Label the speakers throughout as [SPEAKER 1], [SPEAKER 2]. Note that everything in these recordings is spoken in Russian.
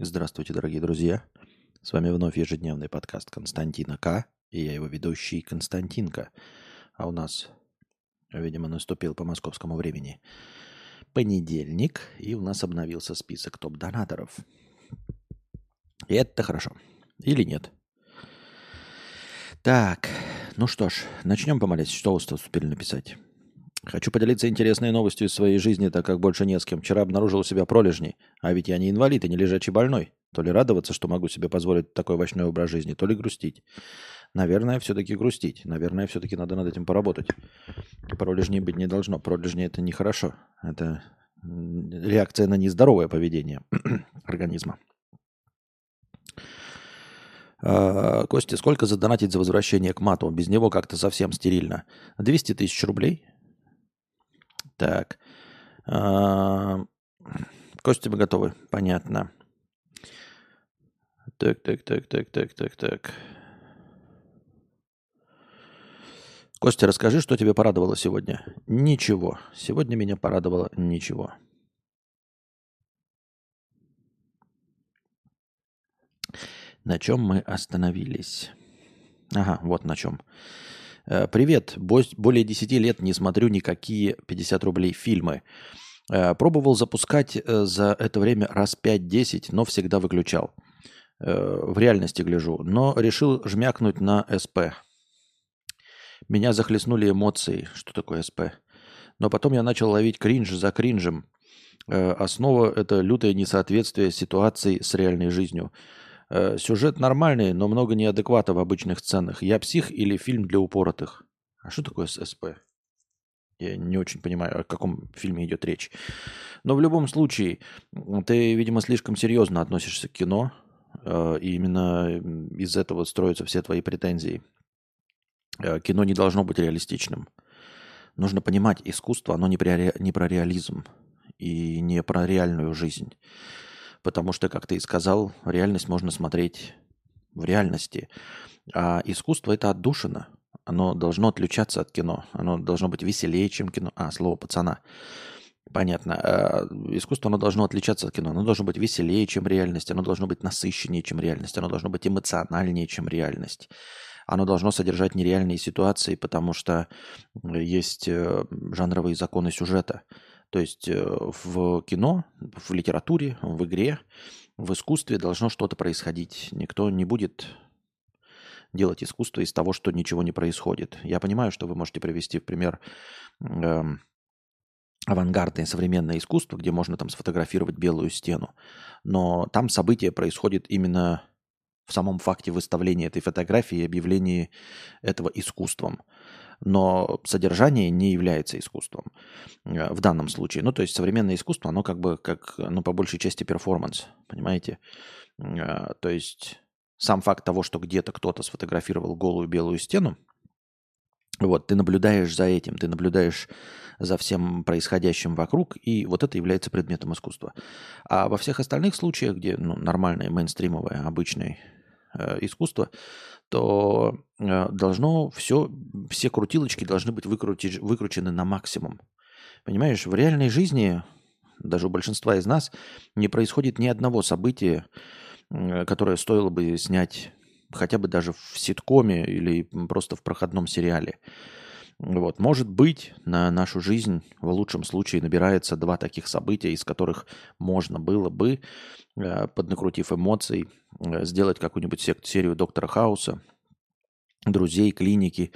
[SPEAKER 1] Здравствуйте, дорогие друзья. С вами вновь ежедневный подкаст Константина К. И я его ведущий Константинка. А у нас, видимо, наступил по московскому времени понедельник, и у нас обновился список топ-донаторов. И это хорошо. Или нет? Так, ну что ж, начнем помолиться. Что успели написать? Хочу поделиться интересной новостью из своей жизни, так как больше не с кем. Вчера обнаружил у себя пролежни, а ведь я не инвалид и не лежачий больной. То ли радоваться, что могу себе позволить такой овощной образ жизни, то ли грустить. Наверное, все-таки грустить. Наверное, все-таки надо над этим поработать. Пролежней быть не должно. Пролежни это нехорошо. Это реакция на нездоровое поведение организма. А, Костя, сколько задонатить за возвращение к мату? Без него как-то совсем стерильно. 200 тысяч рублей. Так. Костя, мы готовы. Понятно. Так, так, так, так, так, так, так. Костя, расскажи, что тебе порадовало сегодня? Ничего. Сегодня меня порадовало ничего. На чем мы остановились? Ага, вот на чем. Э, привет. Более 10 лет не смотрю никакие 50 рублей фильмы. Э, пробовал запускать э, за это время раз 5-10, но всегда выключал. В реальности гляжу. Но решил жмякнуть на СП. Меня захлестнули эмоции. Что такое СП? Но потом я начал ловить кринж за кринжем. Основа – это лютое несоответствие ситуации с реальной жизнью. Э, сюжет нормальный, но много неадеквата в обычных сценах. Я псих или фильм для упоротых? А что такое ССП? Я не очень понимаю, о каком фильме идет речь. Но в любом случае, ты, видимо, слишком серьезно относишься к кино, э, и именно из этого строятся все твои претензии. Э, кино не должно быть реалистичным. Нужно понимать, искусство, оно не про, не про реализм и не про реальную жизнь. Потому что, как ты и сказал, реальность можно смотреть в реальности. А искусство – это отдушина. Оно должно отличаться от кино. Оно должно быть веселее, чем кино. А, слово пацана. Понятно. А, искусство, оно должно отличаться от кино. Оно должно быть веселее, чем реальность. Оно должно быть насыщеннее, чем реальность. Оно должно быть эмоциональнее, чем реальность. Оно должно содержать нереальные ситуации, потому что есть э, жанровые законы сюжета – то есть э, в кино, в литературе, в игре, в искусстве должно что-то происходить. Никто не будет делать искусство из того, что ничего не происходит. Я понимаю, что вы можете привести в пример э, авангардное современное искусство, где можно там сфотографировать белую стену. Но там событие происходит именно в самом факте выставления этой фотографии и объявлении этого искусством но содержание не является искусством э, в данном случае. Ну, то есть современное искусство, оно как бы как, ну, по большей части перформанс, понимаете? Э, то есть сам факт того, что где-то кто-то сфотографировал голую белую стену, вот, ты наблюдаешь за этим, ты наблюдаешь за всем происходящим вокруг, и вот это является предметом искусства. А во всех остальных случаях, где ну, нормальное, мейнстримовое, обычное э, искусство, то э, должно все, все крутилочки должны быть выкрути, выкручены на максимум. Понимаешь, в реальной жизни, даже у большинства из нас, не происходит ни одного события, которое стоило бы снять хотя бы даже в ситкоме или просто в проходном сериале. Вот. Может быть, на нашу жизнь в лучшем случае набирается два таких события, из которых можно было бы, э, поднакрутив эмоций, э, сделать какую-нибудь серию Доктора Хауса, друзей, клиники.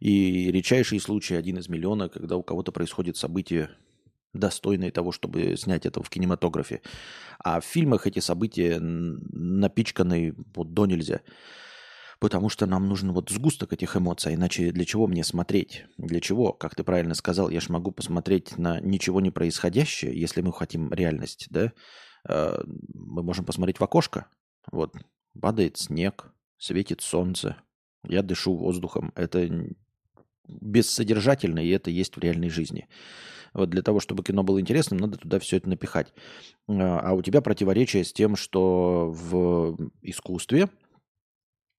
[SPEAKER 1] И редчайший случай, один из миллиона, когда у кого-то происходит событие достойные того, чтобы снять это в кинематографе. А в фильмах эти события напичканы вот до нельзя. Потому что нам нужен вот сгусток этих эмоций, иначе для чего мне смотреть? Для чего? Как ты правильно сказал, я же могу посмотреть на ничего не происходящее, если мы хотим реальность, да? А, мы можем посмотреть в окошко. Вот, падает снег, светит солнце, я дышу воздухом. Это бессодержательно, и это есть в реальной жизни. Вот для того, чтобы кино было интересным, надо туда все это напихать. А, а у тебя противоречие с тем, что в искусстве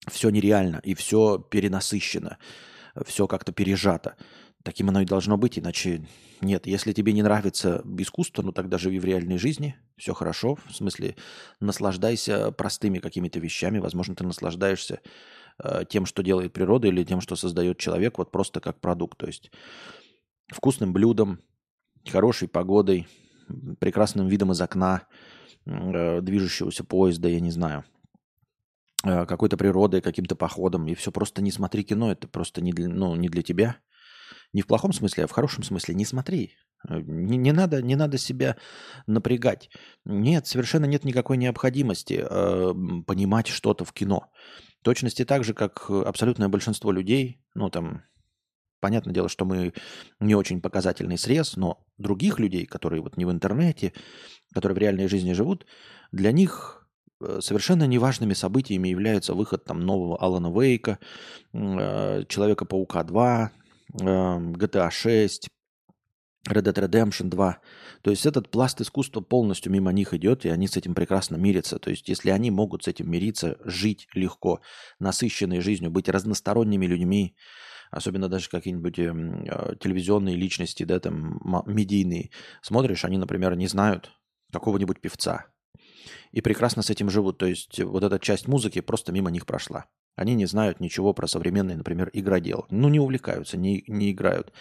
[SPEAKER 1] все нереально и все перенасыщено, все как-то пережато. Таким оно и должно быть, иначе нет. Если тебе не нравится искусство, ну тогда живи в реальной жизни, все хорошо, в смысле наслаждайся простыми какими-то вещами, возможно, ты наслаждаешься э, тем, что делает природа или тем, что создает человек, вот просто как продукт, то есть вкусным блюдом, хорошей погодой, прекрасным видом из окна, э, движущегося поезда, я не знаю, э, какой-то природой, каким-то походом, и все, просто не смотри кино, это просто не для, ну, не для тебя. Не в плохом смысле, а в хорошем смысле. Не смотри. Э, не, не, надо, не надо себя напрягать. Нет, совершенно нет никакой необходимости э, понимать что-то в кино. В точности так же, как абсолютное большинство людей, ну там, понятное дело, что мы не очень показательный срез, но других людей, которые вот не в интернете, которые в реальной жизни живут, для них э, совершенно неважными событиями являются выход там нового Алана Вейка, э, Человека-паука 2, GTA 6, Red Dead Redemption 2. То есть этот пласт искусства полностью мимо них идет, и они с этим прекрасно мирятся. То есть если они могут с этим мириться, жить легко, насыщенной жизнью, быть разносторонними людьми, особенно даже какие-нибудь э, телевизионные личности, да, там, медийные, смотришь, они, например, не знают какого-нибудь певца, и прекрасно с этим живут. То есть вот эта часть музыки просто мимо них прошла. Они не знают ничего про современный, например, игродел. Ну, не увлекаются, не, не играют.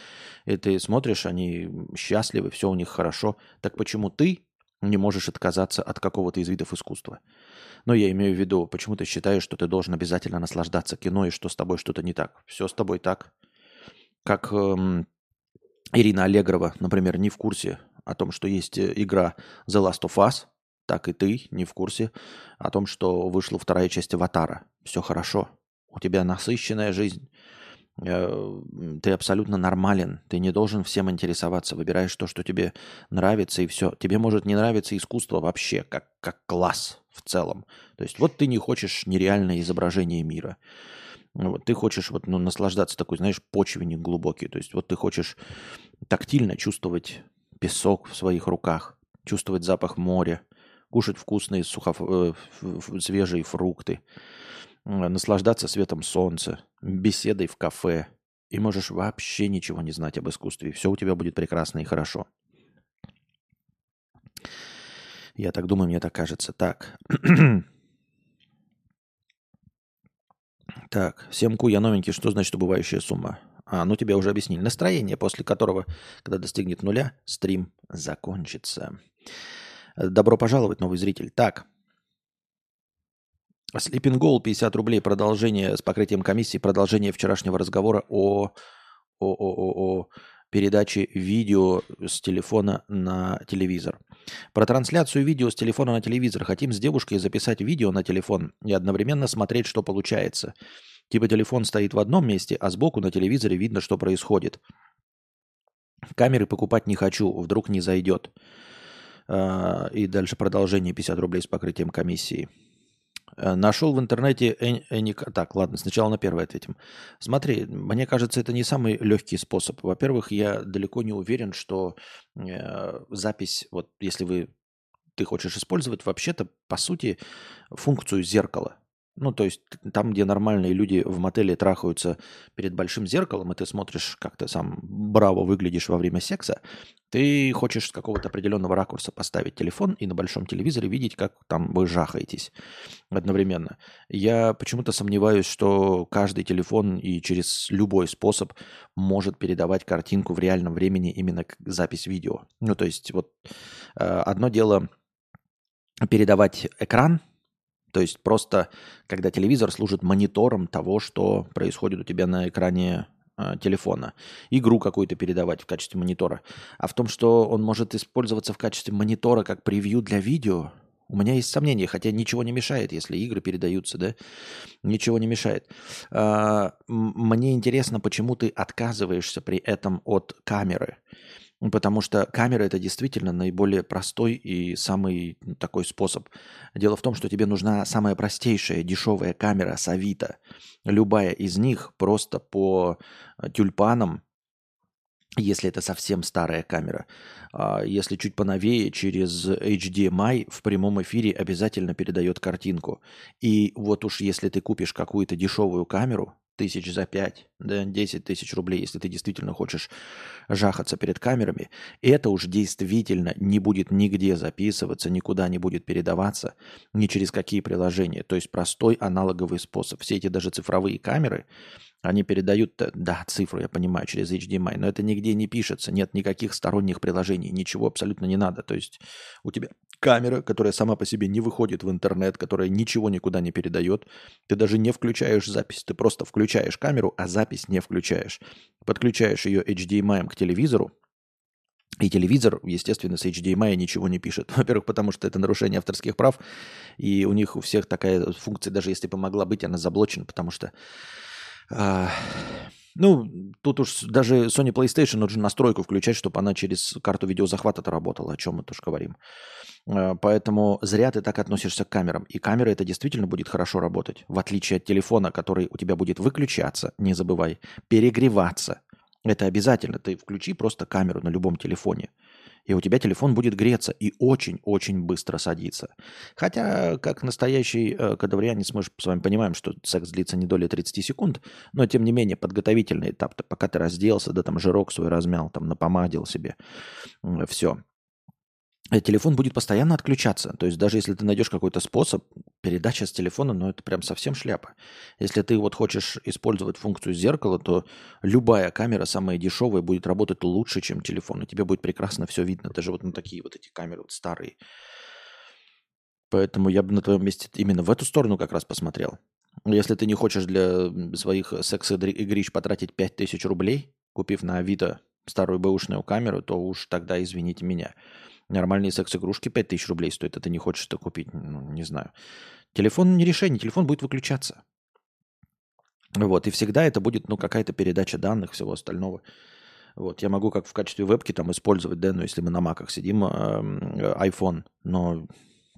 [SPEAKER 1] И ты смотришь, они счастливы, все у них хорошо. Так почему ты не можешь отказаться от какого-то из видов искусства? Но я имею в виду, почему ты считаешь, что ты должен обязательно наслаждаться кино и что с тобой что-то не так? Все с тобой так. Как эм, Ирина Аллегрова, например, не в курсе о том, что есть э, игра The Last of Us – так и ты не в курсе о том, что вышла вторая часть «Аватара». Все хорошо. У тебя насыщенная жизнь. Э, ты абсолютно нормален. Ты не должен всем интересоваться. Выбираешь то, что тебе нравится, и все. Тебе может не нравиться искусство вообще, как, как класс в целом. То есть вот ты не хочешь нереальное изображение мира. Вот, ты хочешь вот, ну, наслаждаться такой, знаешь, почвенник глубокий. То есть вот ты хочешь тактильно чувствовать песок в своих руках, чувствовать запах моря, кушать вкусные сухоф... Э, свежие фрукты, наслаждаться светом солнца, беседой в кафе. И можешь вообще ничего не знать об искусстве. Все у тебя будет прекрасно и хорошо. Я так думаю, мне так кажется. Так. так, 7Q, я новенький. Что значит убывающая сумма? А, ну тебе уже объяснили. Настроение, после которого, когда достигнет нуля, стрим закончится. Добро пожаловать, новый зритель. Так. Sleeping Goal 50 рублей. Продолжение с покрытием комиссии. Продолжение вчерашнего разговора о, о, о, о, о передаче видео с телефона на телевизор. Про трансляцию видео с телефона на телевизор. Хотим с девушкой записать видео на телефон и одновременно смотреть, что получается. Типа телефон стоит в одном месте, а сбоку на телевизоре видно, что происходит. Камеры покупать не хочу, вдруг не зайдет. А, и дальше продолжение 50 рублей с покрытием комиссии. Э, Нашел в интернете... Эни... Так, ладно, сначала на первое ответим. Смотри, мне кажется, это не самый легкий способ. Во-первых, я далеко не уверен, что э, запись, вот если вы ты хочешь использовать вообще-то, по сути, функцию зеркала. Ну, то есть там, где нормальные люди в мотеле трахаются перед большим зеркалом, и ты смотришь, как ты сам браво выглядишь во время секса, ты хочешь с какого-то определенного ракурса поставить телефон и на большом телевизоре видеть, как там вы жахаетесь одновременно. Я почему-то сомневаюсь, что каждый телефон и через любой способ может передавать картинку в реальном времени именно как запись видео. Ну, то есть вот э, одно дело передавать экран, то есть просто, когда телевизор служит монитором того, что происходит у тебя на экране э, телефона, игру какую-то передавать в качестве монитора. А в том, что он может использоваться в качестве монитора как превью для видео, у меня есть сомнения, хотя ничего не мешает, если игры передаются, да? Ничего не мешает. А, мне интересно, почему ты отказываешься при этом от камеры. Потому что камера это действительно наиболее простой и самый ну, такой способ. Дело в том, что тебе нужна самая простейшая дешевая камера с Авито. Любая из них просто по э, тюльпанам, если это совсем старая камера. А если чуть поновее, через HDMI в прямом эфире обязательно передает картинку. И вот уж если ты купишь какую-то дешевую камеру, тысяч за 5, да, 10 тысяч рублей, если ты действительно хочешь жахаться перед камерами, это уж действительно не будет нигде записываться, никуда не будет передаваться, ни через какие приложения. То есть простой аналоговый способ. Все эти даже цифровые камеры, они передают, да, цифру, я понимаю, через HDMI, но это нигде не пишется, нет никаких сторонних приложений, ничего абсолютно не надо. То есть у тебя камера, которая сама по себе не выходит в интернет, которая ничего никуда не передает, ты даже не включаешь запись, ты просто включаешь камеру, а запись не включаешь. Подключаешь ее HDMI к телевизору, и телевизор, естественно, с HDMI ничего не пишет. Во-первых, потому что это нарушение авторских прав, и у них у всех такая функция, даже если бы могла быть, она заблочена, потому что а, ну, тут уж даже Sony PlayStation нужно настройку включать, чтобы она через карту видеозахвата работала, о чем мы тоже говорим. А, поэтому зря ты так относишься к камерам. И камера это действительно будет хорошо работать, в отличие от телефона, который у тебя будет выключаться, не забывай, перегреваться. Это обязательно. Ты включи просто камеру на любом телефоне и у тебя телефон будет греться и очень-очень быстро садиться. Хотя, как настоящий э, кадаврианец, мы с вами понимаем, что секс длится не доли 30 секунд, но тем не менее подготовительный этап, пока ты разделся, да там жирок свой размял, там напомадил себе, все. Э, телефон будет постоянно отключаться. То есть даже если ты найдешь какой-то способ, передача с телефона, ну это прям совсем шляпа. Если ты вот хочешь использовать функцию зеркала, то любая камера, самая дешевая, будет работать лучше, чем телефон. И тебе будет прекрасно все видно. Даже вот на такие вот эти камеры вот старые. Поэтому я бы на твоем месте именно в эту сторону как раз посмотрел. Если ты не хочешь для своих секс-игрищ потратить 5000 рублей, купив на Авито старую бэушную камеру, то уж тогда извините меня – Нормальные секс-игрушки 5000 рублей стоят, а ты не хочешь это купить, ну, не знаю. Телефон не решение, телефон будет выключаться. Вот, и всегда это будет, ну, какая-то передача данных, всего остального. Вот, я могу как в качестве вебки там использовать, да, ну, если мы на маках сидим, э, iPhone, но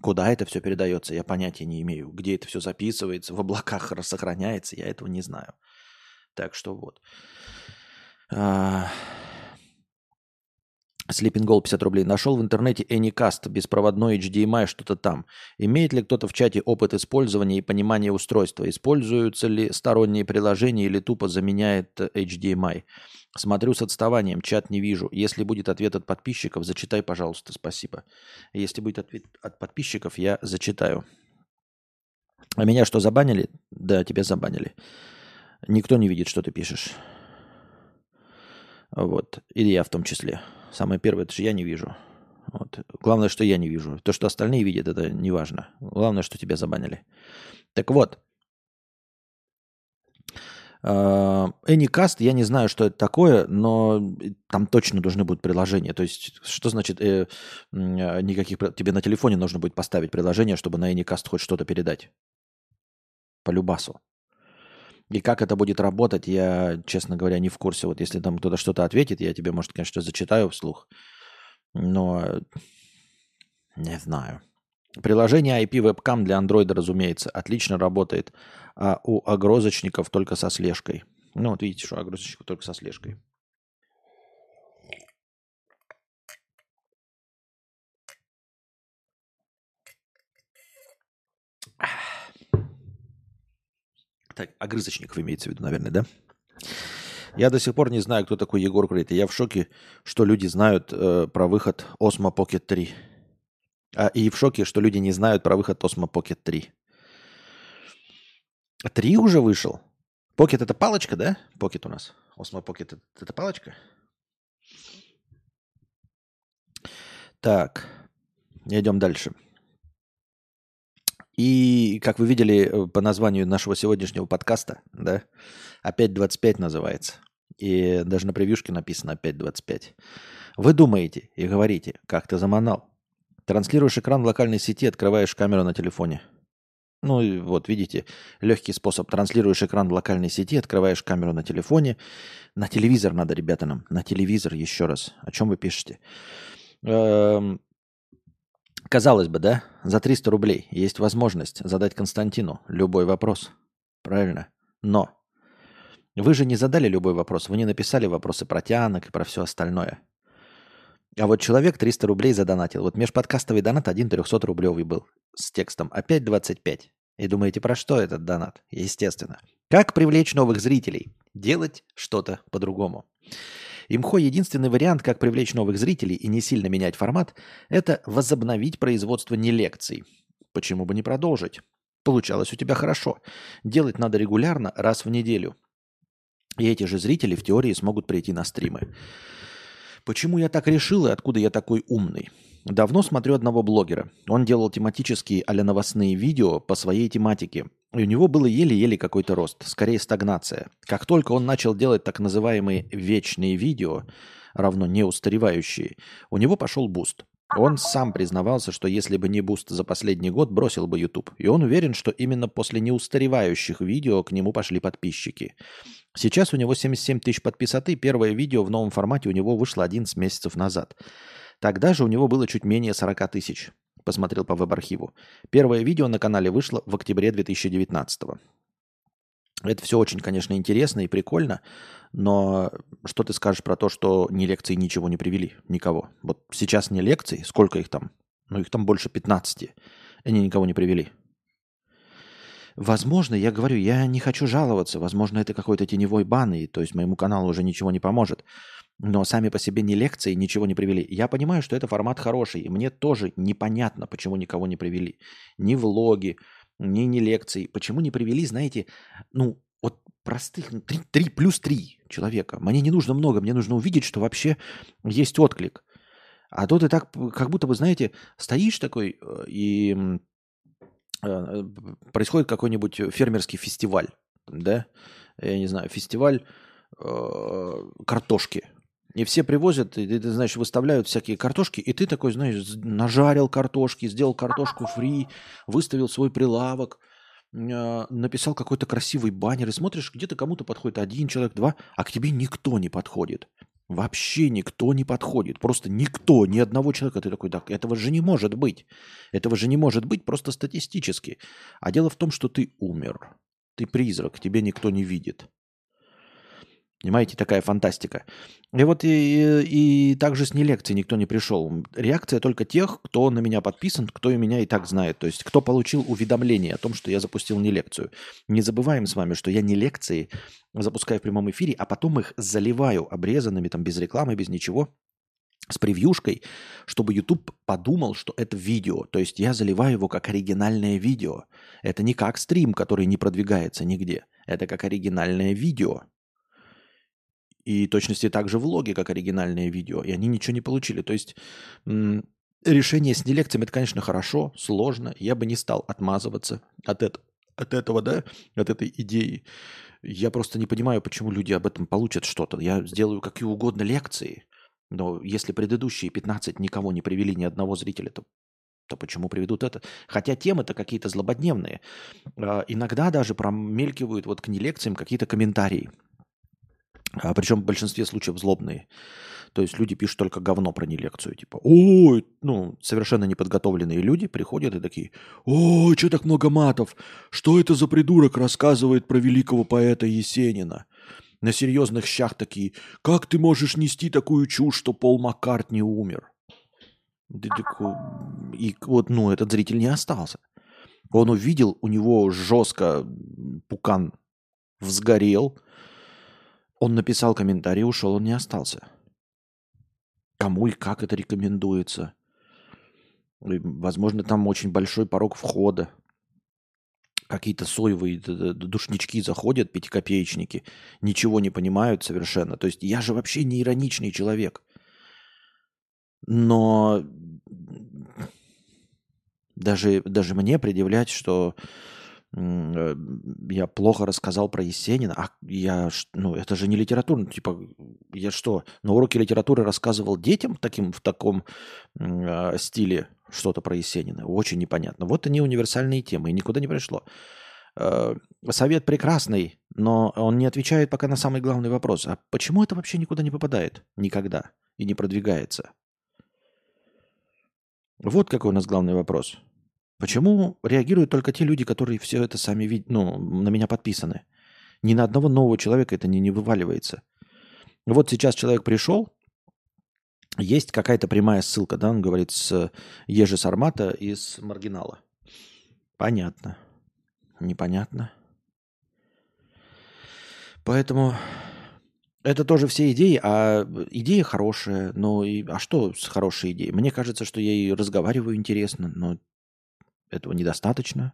[SPEAKER 1] куда это все передается, я понятия не имею. Где это все записывается, в облаках сохраняется, я этого не знаю. Так что вот. Sleeping Gold 50 рублей. Нашел в интернете Anycast, беспроводной HDMI, что-то там. Имеет ли кто-то в чате опыт использования и понимания устройства? Используются ли сторонние приложения или тупо заменяет HDMI? Смотрю с отставанием, чат не вижу. Если будет ответ от подписчиков, зачитай, пожалуйста, спасибо. Если будет ответ от подписчиков, я зачитаю. А меня что, забанили? Да, тебя забанили. Никто не видит, что ты пишешь. Вот. И я в том числе. Самое первое, это же я не вижу. Вот. Главное, что я не вижу. То, что остальные видят, это не важно. Главное, что тебя забанили. Так вот. Anycast, я не знаю, что это такое, но там точно должны будут приложения. То есть, что значит э, никаких... Тебе на телефоне нужно будет поставить приложение, чтобы на Anycast хоть что-то передать. По любасу. И как это будет работать, я, честно говоря, не в курсе. Вот если там кто-то что-то ответит, я тебе, может, конечно, зачитаю вслух. Но не знаю. Приложение IP Webcam для Android, разумеется, отлично работает. А у огрозочников только со слежкой. Ну, вот видите, что огрозочников только со слежкой. Так, огрызочников имеется в виду, наверное, да? Я до сих пор не знаю, кто такой Егор Крейт. Я в шоке, что люди знают э, про выход Osmo Pocket 3. А, и в шоке, что люди не знают про выход Osmo Pocket 3. Три уже вышел? Pocket это палочка, да? Pocket у нас. Osmo Pocket это, это палочка? Так, идем дальше. И, как вы видели э, по названию нашего сегодняшнего подкаста, да, опять 25 называется. И даже на превьюшке написано опять 25. Вы думаете и говорите, как ты заманал. Транслируешь экран в локальной сети, открываешь камеру на телефоне. Ну и вот, видите, легкий способ. Транслируешь экран в локальной сети, открываешь камеру на телефоне. На телевизор надо, ребята, нам. На телевизор еще раз. О чем вы пишете? Эм, Казалось бы, да, за 300 рублей есть возможность задать Константину любой вопрос. Правильно? Но вы же не задали любой вопрос, вы не написали вопросы про тянок и про все остальное. А вот человек 300 рублей задонатил. Вот межподкастовый донат один 300 рублевый был с текстом. Опять 25. И думаете, про что этот донат? Естественно. Как привлечь новых зрителей? Делать что-то по-другому. Имхо единственный вариант, как привлечь новых зрителей и не сильно менять формат, это возобновить производство не лекций. Почему бы не продолжить? Получалось у тебя хорошо. Делать надо регулярно, раз в неделю. И эти же зрители в теории смогут прийти на стримы. Почему я так решил и откуда я такой умный? Давно смотрю одного блогера. Он делал тематические а новостные видео по своей тематике. И у него было еле-еле какой-то рост, скорее стагнация. Как только он начал делать так называемые вечные видео, равно неустаревающие, у него пошел буст. Он сам признавался, что если бы не буст за последний год, бросил бы YouTube. И он уверен, что именно после неустаревающих видео к нему пошли подписчики. Сейчас у него 77 тысяч подписоты. Первое видео в новом формате у него вышло 11 месяцев назад. Тогда же у него было чуть менее 40 тысяч. Посмотрел по веб-архиву. Первое видео на канале вышло в октябре 2019 Это все очень, конечно, интересно и прикольно, но что ты скажешь про то, что ни лекции ничего не привели? Никого. Вот сейчас не лекции, сколько их там? Ну, их там больше 15. Они никого не привели. Возможно, я говорю, я не хочу жаловаться. Возможно, это какой-то теневой бан, и то есть моему каналу уже ничего не поможет но сами по себе ни лекции ничего не привели. Я понимаю, что это формат хороший, и мне тоже непонятно, почему никого не привели. Ни влоги, ни не лекции. Почему не привели, знаете, ну, вот простых, 3, ну, 3 плюс 3 человека. Мне не нужно много, мне нужно увидеть, что вообще есть отклик. А тут и так, как будто бы, знаете, стоишь такой, э, и э, происходит какой-нибудь фермерский фестиваль, да, я не знаю, фестиваль э, картошки, и все привозят, и ты, знаешь, выставляют всякие картошки, и ты такой, знаешь, нажарил картошки, сделал картошку фри, выставил свой прилавок, а, написал какой-то красивый баннер, и смотришь, где-то кому-то подходит один человек, два, а к тебе никто не подходит. Вообще никто не подходит. Просто никто, ни одного человека. Ты такой, так, этого же не может быть. Этого же не может быть просто статистически. А дело в том, что ты умер. Ты призрак, тебе никто не видит. Понимаете, такая фантастика. И вот и, и, и также с нелекцией никто не пришел. Реакция только тех, кто на меня подписан, кто и меня и так знает. То есть кто получил уведомление о том, что я запустил не лекцию. Не забываем с вами, что я не лекции запускаю в прямом эфире, а потом их заливаю обрезанными, там без рекламы, без ничего, с превьюшкой, чтобы YouTube подумал, что это видео. То есть я заливаю его как оригинальное видео. Это не как стрим, который не продвигается нигде. Это как оригинальное видео. И точности также влоги, как оригинальные видео. И они ничего не получили. То есть решение с нелекциями, это, конечно, хорошо, сложно. Я бы не стал отмазываться от, это, от этого, да, от этой идеи. Я просто не понимаю, почему люди об этом получат что-то. Я сделаю какие угодно лекции, но если предыдущие 15 никого не привели, ни одного зрителя, то то почему приведут это? Хотя темы-то какие-то злободневные. А, иногда даже промелькивают вот к нелекциям какие-то комментарии. А причем в большинстве случаев злобные. То есть люди пишут только говно про нелекцию. Типа, ой, ну, совершенно неподготовленные люди приходят и такие, ой, что так много матов? Что это за придурок рассказывает про великого поэта Есенина? На серьезных щах такие, как ты можешь нести такую чушь, что Пол Маккартни умер? И вот, ну, этот зритель не остался. Он увидел, у него жестко пукан взгорел, он написал комментарий, ушел, он не остался. Кому и как это рекомендуется? И, возможно, там очень большой порог входа. Какие-то соевые душнички заходят, пятикопеечники, ничего не понимают совершенно. То есть я же вообще не ироничный человек. Но даже, даже мне предъявлять, что я плохо рассказал про Есенина. А я, ну, это же не литература. Типа, я что, на уроке литературы рассказывал детям таким, в таком э, стиле что-то про Есенина? Очень непонятно. Вот они универсальные темы, и никуда не пришло. Э, совет прекрасный, но он не отвечает пока на самый главный вопрос. А почему это вообще никуда не попадает? Никогда. И не продвигается. Вот какой у нас главный вопрос. Почему реагируют только те люди, которые все это сами видят, ну, на меня подписаны? Ни на одного нового человека это не, не вываливается. Вот сейчас человек пришел, есть какая-то прямая ссылка, да, он говорит, с Ежи Сармата и с Маргинала. Понятно. Непонятно. Поэтому это тоже все идеи, а идея хорошая. Но и, а что с хорошей идеей? Мне кажется, что я и разговариваю интересно, но этого недостаточно.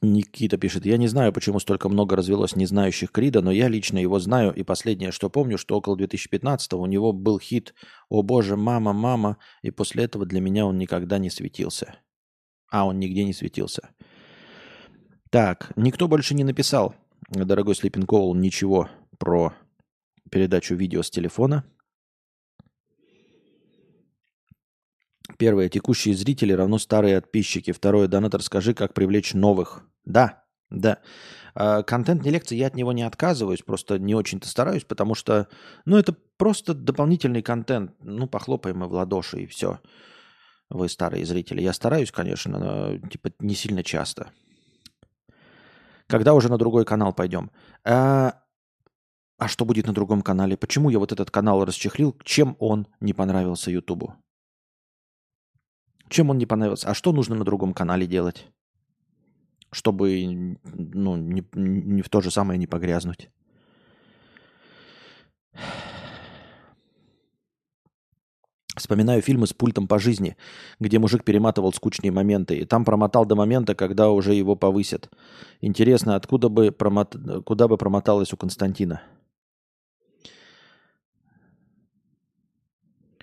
[SPEAKER 1] Никита пишет, я не знаю, почему столько много развелось незнающих Крида, но я лично его знаю, и последнее, что помню, что около 2015 у него был хит «О боже, мама, мама», и после этого для меня он никогда не светился. А, он нигде не светился. Так, никто больше не написал, дорогой Слипин Коул, ничего про передачу видео с телефона. Первое. Текущие зрители равно старые подписчики. Второе. Донатор, скажи, как привлечь новых. Да, да. А, контент не лекции, я от него не отказываюсь, просто не очень-то стараюсь, потому что, ну, это просто дополнительный контент. Ну, похлопаем мы в ладоши и все. Вы старые зрители. Я стараюсь, конечно, но типа не сильно часто. Когда уже на другой канал пойдем? А, а что будет на другом канале? Почему я вот этот канал расчехлил? Чем он не понравился Ютубу? Чем он не понравился? А что нужно на другом канале делать? Чтобы ну, не, не в то же самое не погрязнуть. Вспоминаю фильмы с пультом по жизни, где мужик перематывал скучные моменты, и там промотал до момента, когда уже его повысят. Интересно, откуда бы промот... куда бы промоталось у Константина?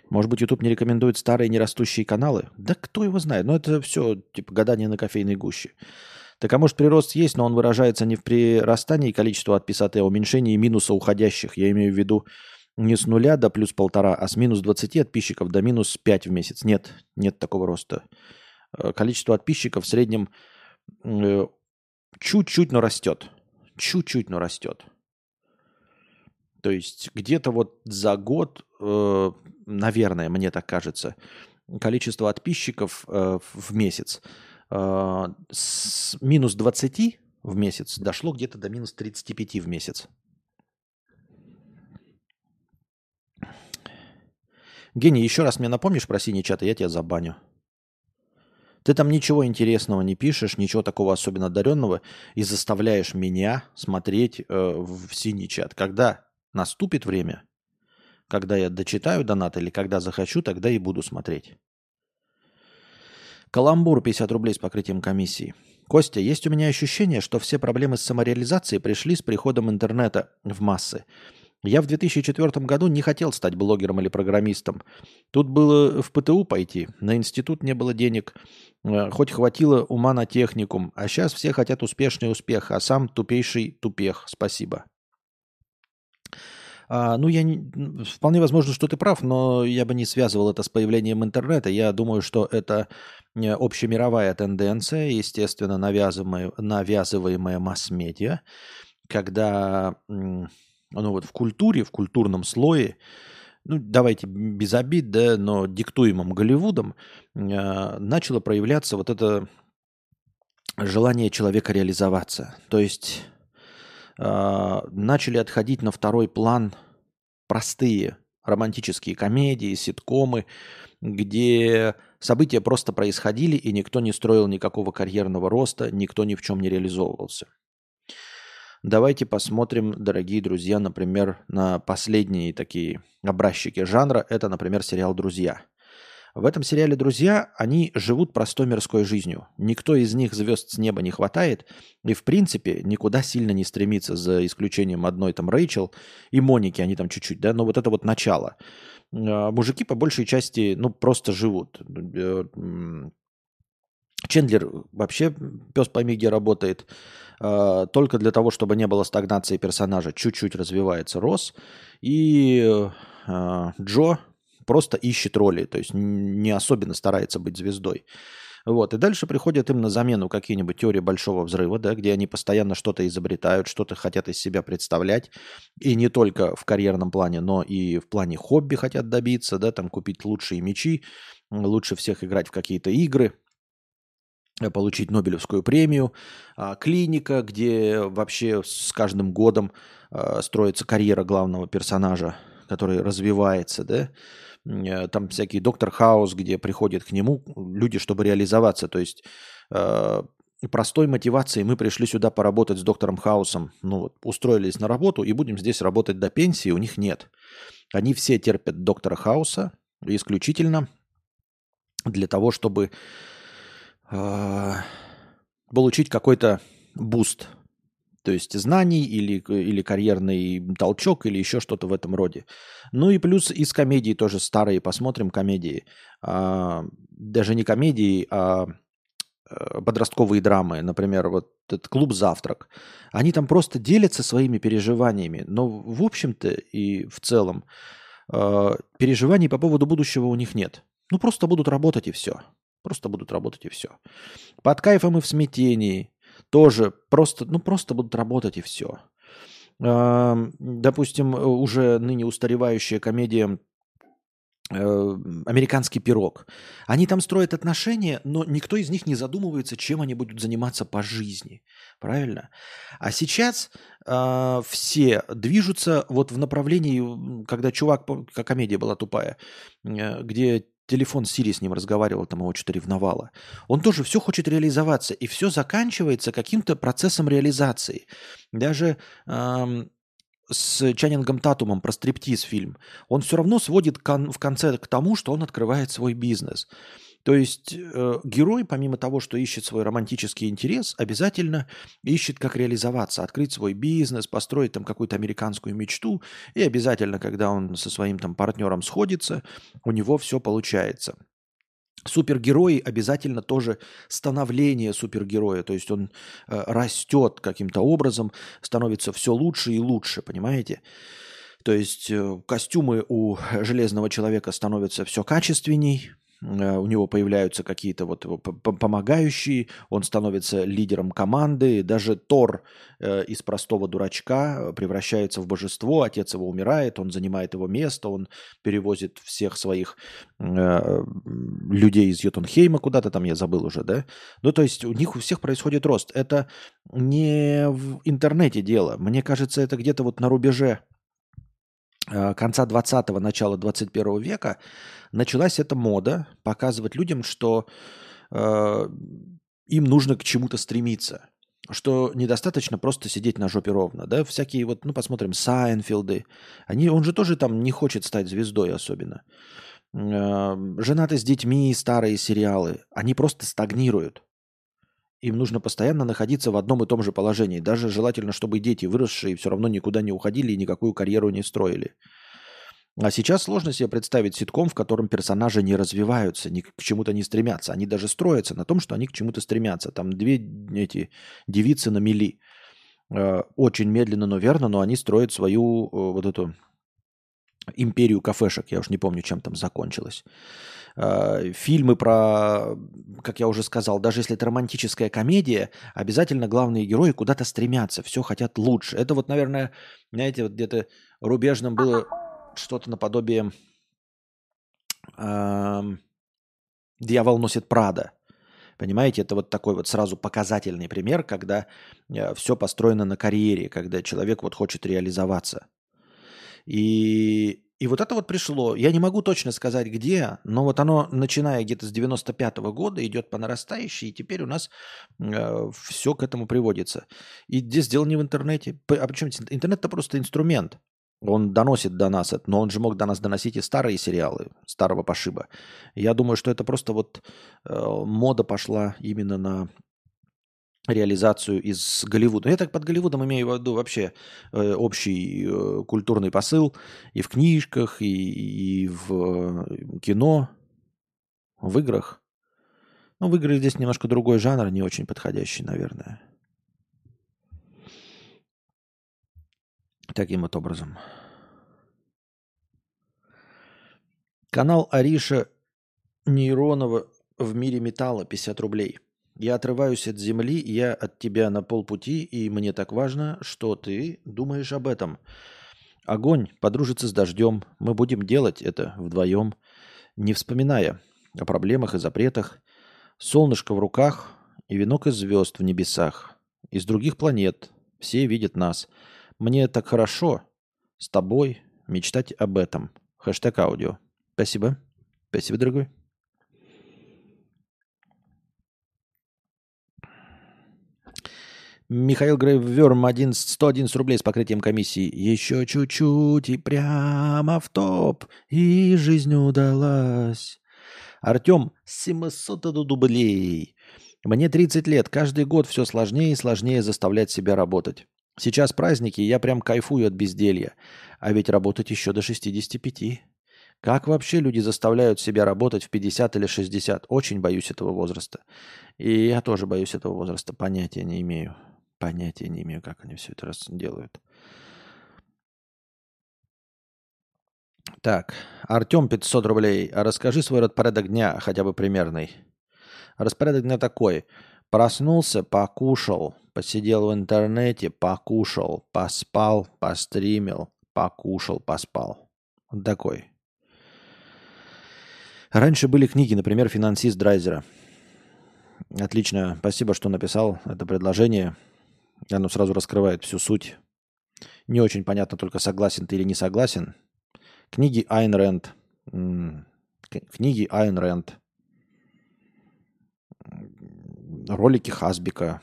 [SPEAKER 1] Может быть, YouTube не рекомендует старые нерастущие каналы? Да кто его знает? Ну, это все типа гадание на кофейной гуще. Так а может прирост есть, но он выражается не в прирастании количества отписатых, а уменьшении минуса уходящих. Я имею в виду не с нуля до плюс полтора, а с минус 20 подписчиков до минус 5 в месяц. Нет, нет такого роста. Э, количество подписчиков в среднем э, чуть-чуть, но растет. Чуть-чуть, но растет. То есть где-то вот за год, э, наверное, мне так кажется, количество подписчиков э, в месяц э, с минус 20 в месяц дошло где-то до минус 35 в месяц. Гений, еще раз мне напомнишь про синий чат, и я тебя забаню. Ты там ничего интересного не пишешь, ничего такого особенно одаренного, и заставляешь меня смотреть э, в синий чат. Когда Наступит время, когда я дочитаю донат или когда захочу, тогда и буду смотреть. Каламбур 50 рублей с покрытием комиссии. Костя, есть у меня ощущение, что все проблемы с самореализацией пришли с приходом интернета в массы. Я в 2004 году не хотел стать блогером или программистом. Тут было в ПТУ пойти, на институт не было денег, э, хоть хватило ума на техникум, а сейчас все хотят успешный успех, а сам тупейший тупех. Спасибо. А, ну, я не, вполне возможно, что ты прав, но я бы не связывал это с появлением интернета. Я думаю, что это э, общемировая тенденция, естественно, навязываемая, навязываемая масс-медиа, когда ну, вот в культуре, в культурном слое, ну, давайте без обид, да, но диктуемым Голливудом, э, начало проявляться вот это желание человека реализоваться. То есть э, начали отходить на второй план простые романтические комедии, ситкомы, где события просто происходили, и никто не строил никакого карьерного роста, никто ни в чем не реализовывался. Давайте посмотрим, дорогие друзья, например, на последние такие образчики жанра. Это, например, сериал «Друзья». В этом сериале «Друзья» они живут простой мирской жизнью. Никто из них звезд с неба не хватает и, в принципе, никуда сильно не стремится, за исключением одной там Рэйчел и Моники, они там чуть-чуть, да, но вот это вот начало. А, мужики по большей части, ну, просто живут. Э, Чендлер вообще, пес пойми где работает, а, только для того, чтобы не было стагнации персонажа, чуть-чуть развивается Рос. И а, Джо просто ищет роли, то есть не особенно старается быть звездой. Вот. И дальше приходят им на замену какие-нибудь теории большого взрыва, да, где они постоянно что-то изобретают, что-то хотят из себя представлять. И не только в карьерном плане, но и в плане хобби хотят добиться, да, там купить лучшие мечи, лучше всех играть в какие-то игры, получить Нобелевскую премию. А, клиника, где вообще с каждым годом а, строится карьера главного персонажа, который развивается, да, Э, там всякий доктор Хаус, где приходят к нему люди, чтобы реализоваться. То есть э, простой мотивацией мы пришли сюда поработать с доктором Хаусом, ну вот, устроились на работу и будем здесь работать до пенсии, у них нет. Они все терпят доктора Хауса исключительно для того, чтобы э, получить какой-то буст, то есть знаний или, или карьерный толчок или еще что-то в этом роде. Ну и плюс из комедии тоже старые, посмотрим комедии. А, даже не комедии, а Э, подростковые драмы, например, вот этот клуб «Завтрак», они там просто делятся своими переживаниями, но в общем-то и в целом э, переживаний по поводу будущего у них нет. Ну, просто будут работать и все. Просто будут работать и все. Под кайфом и в смятении тоже просто, ну, просто будут работать и все. Э, допустим, уже ныне устаревающая комедия Э, американский пирог. Они там строят отношения, но никто из них не задумывается, чем они будут заниматься по жизни. Правильно? А сейчас э, все движутся вот в направлении, когда чувак, комедия была тупая, э, где телефон Сири с ним разговаривал, там его что-то ревновало. Он тоже все хочет реализоваться, и все заканчивается каким-то процессом реализации. Даже э, с Чанингом Татумом про стриптиз фильм, он все равно сводит кон- в конце к тому, что он открывает свой бизнес. То есть э, герой, помимо того, что ищет свой романтический интерес, обязательно ищет, как реализоваться, открыть свой бизнес, построить там какую-то американскую мечту, и обязательно, когда он со своим там партнером сходится, у него все получается супергерои обязательно тоже становление супергероя, то есть он э, растет каким-то образом, становится все лучше и лучше, понимаете? То есть э, костюмы у железного человека становятся все качественней, у него появляются какие-то вот помогающие, он становится лидером команды, даже Тор э, из простого дурачка превращается в божество, отец его умирает, он занимает его место, он перевозит всех своих э, людей из Йотунхейма куда-то там, я забыл уже, да? Ну, то есть у них у всех происходит рост. Это не в интернете дело. Мне кажется, это где-то вот на рубеже конца 20-го, начала 21 века началась эта мода показывать людям, что э, им нужно к чему-то стремиться, что недостаточно просто сидеть на жопе ровно, да, всякие вот, ну, посмотрим, Сайнфилды, они, он же тоже там не хочет стать звездой особенно. Э, женаты с детьми, старые сериалы, они просто стагнируют. Им нужно постоянно находиться в одном и том же положении. Даже желательно, чтобы дети, выросшие, все равно никуда не уходили и никакую карьеру не строили. А сейчас сложно себе представить ситком, в котором персонажи не развиваются, ни к чему-то не стремятся. Они даже строятся на том, что они к чему-то стремятся. Там две эти девицы на мели. Э, очень медленно, но верно, но они строят свою э, вот эту империю кафешек. Я уж не помню, чем там закончилось. Э, фильмы про, как я уже сказал, даже если это романтическая комедия, обязательно главные герои куда-то стремятся, все хотят лучше. Это вот, наверное, знаете, вот где-то рубежным было что-то наподобие э, «Дьявол носит Прада». Понимаете, это вот такой вот сразу показательный пример, когда э, все построено на карьере, когда человек вот хочет реализоваться. И, и вот это вот пришло. Я не могу точно сказать, где, но вот оно, начиная где-то с 95 -го года, идет по нарастающей, и теперь у нас э, все к этому приводится. И здесь дело не в интернете. А причем интернет это просто инструмент. Он доносит до нас это, но он же мог до нас доносить и старые сериалы, старого пошиба. Я думаю, что это просто вот э, мода пошла именно на реализацию из Голливуда. Я так под Голливудом имею в виду вообще э, общий э, культурный посыл и в книжках, и, и в э, кино, в играх. Ну, в играх здесь немножко другой жанр, не очень подходящий, наверное. Таким вот образом. Канал Ариша Нейронова в мире металла 50 рублей. Я отрываюсь от земли, я от тебя на полпути, и мне так важно, что ты думаешь об этом. Огонь подружится с дождем. Мы будем делать это вдвоем, не вспоминая о проблемах и запретах. Солнышко в руках и венок из звезд в небесах. Из других планет все видят нас – мне так хорошо с тобой мечтать об этом. Хэштег аудио. Спасибо. Спасибо, дорогой. Михаил Грейверм 11, 111 рублей с покрытием комиссии. Еще чуть-чуть и прямо в топ. И жизнь удалась. Артем 700 рублей. Мне 30 лет. Каждый год все сложнее и сложнее заставлять себя работать. Сейчас праздники, я прям кайфую от безделья. А ведь работать еще до 65. Как вообще люди заставляют себя работать в 50 или 60? Очень боюсь этого возраста. И я тоже боюсь этого возраста. Понятия не имею. Понятия не имею, как они все это раз делают. Так, Артем 500 рублей. Расскажи свой распорядок дня, хотя бы примерный. Распорядок дня такой. Проснулся, покушал, посидел в интернете, покушал, поспал, постримил, покушал, поспал. Вот такой. Раньше были книги, например, «Финансист Драйзера». Отлично, спасибо, что написал это предложение. Оно сразу раскрывает всю суть. Не очень понятно только, согласен ты или не согласен. Книги Айн Рэнд. Книги Айн Рэнд. Ролики Хасбика.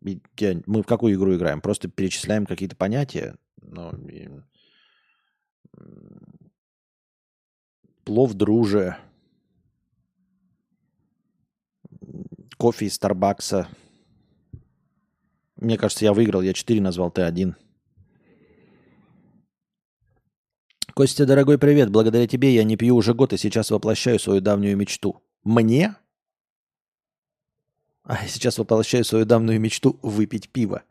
[SPEAKER 1] Мы в какую игру играем? Просто перечисляем какие-то понятия. И... Плов друже. Кофе из Старбакса. Мне кажется, я выиграл. Я 4 назвал, ты один. Костя, дорогой привет. Благодаря тебе я не пью уже год и сейчас воплощаю свою давнюю мечту. Мне? А сейчас воплощаю свою давнюю мечту выпить пиво.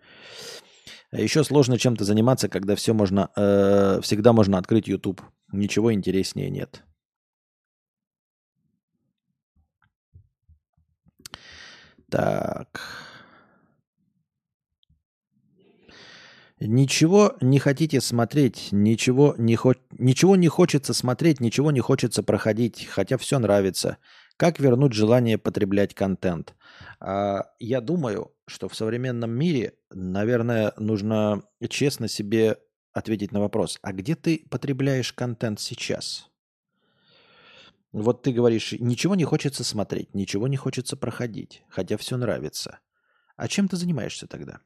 [SPEAKER 1] А еще сложно чем-то заниматься, когда все можно, э, всегда можно открыть YouTube. Ничего интереснее нет. Так. Ничего не хотите смотреть, ничего не, хо... ничего не хочется смотреть, ничего не хочется проходить, хотя все нравится. Как вернуть желание потреблять контент? А, я думаю, что в современном мире, наверное, нужно честно себе ответить на вопрос, а где ты потребляешь контент сейчас? Вот ты говоришь, ничего не хочется смотреть, ничего не хочется проходить, хотя все нравится. А чем ты занимаешься тогда?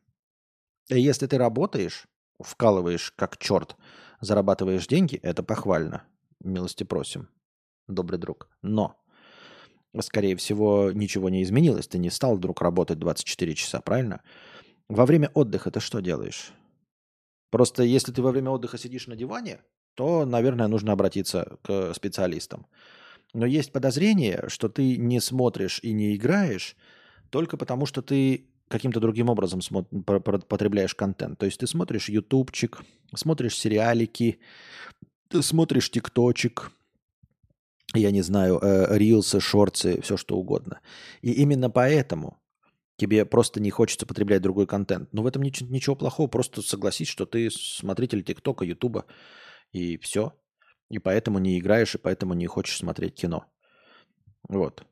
[SPEAKER 1] Если ты работаешь, вкалываешь как черт, зарабатываешь деньги, это похвально. Милости просим, добрый друг. Но, скорее всего, ничего не изменилось. Ты не стал вдруг работать 24 часа, правильно? Во время отдыха ты что делаешь? Просто если ты во время отдыха сидишь на диване, то, наверное, нужно обратиться к специалистам. Но есть подозрение, что ты не смотришь и не играешь только потому, что ты каким-то другим образом потребляешь контент. То есть ты смотришь ютубчик, смотришь сериалики, ты смотришь тикточек, я не знаю, э, рилсы, шорцы, все что угодно. И именно поэтому тебе просто не хочется потреблять другой контент. Но в этом ничего, ничего плохого, просто согласись, что ты смотритель тиктока, ютуба, и все. И поэтому не играешь, и поэтому не хочешь смотреть кино. Вот.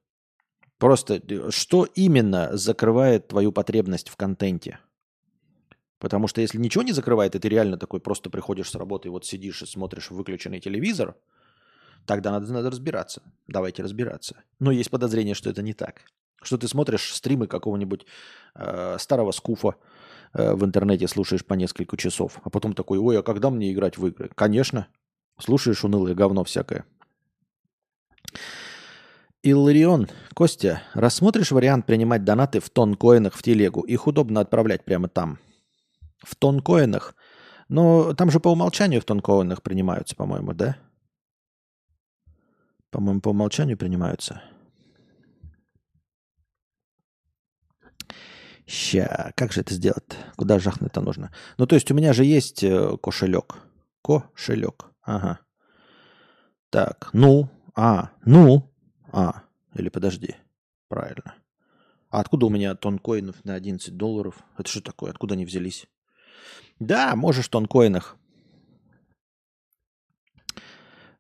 [SPEAKER 1] Просто э, что именно закрывает твою потребность в контенте? Потому что если ничего не закрывает, и ты реально такой просто приходишь с работы вот сидишь и смотришь выключенный телевизор, тогда надо, надо разбираться. Давайте разбираться. Но есть подозрение, что это не так. Что ты смотришь стримы какого-нибудь э, старого скуфа э, в интернете, слушаешь по несколько часов, а потом такой, ой, а когда мне играть в игры? Конечно. Слушаешь унылое говно всякое. Илларион, Костя, рассмотришь вариант принимать донаты в тонкоинах в телегу? Их удобно отправлять прямо там. В тонкоинах? Но там же по умолчанию в тонкоинах принимаются, по-моему, да? По-моему, по умолчанию принимаются. Ща, как же это сделать? Куда жахнуть-то нужно? Ну, то есть у меня же есть э, кошелек. Кошелек. Ага. Так, ну, а, ну, а, или подожди. Правильно. А откуда у меня тонкоинов на 11 долларов? Это что такое? Откуда они взялись? Да, можешь в тонкоинах.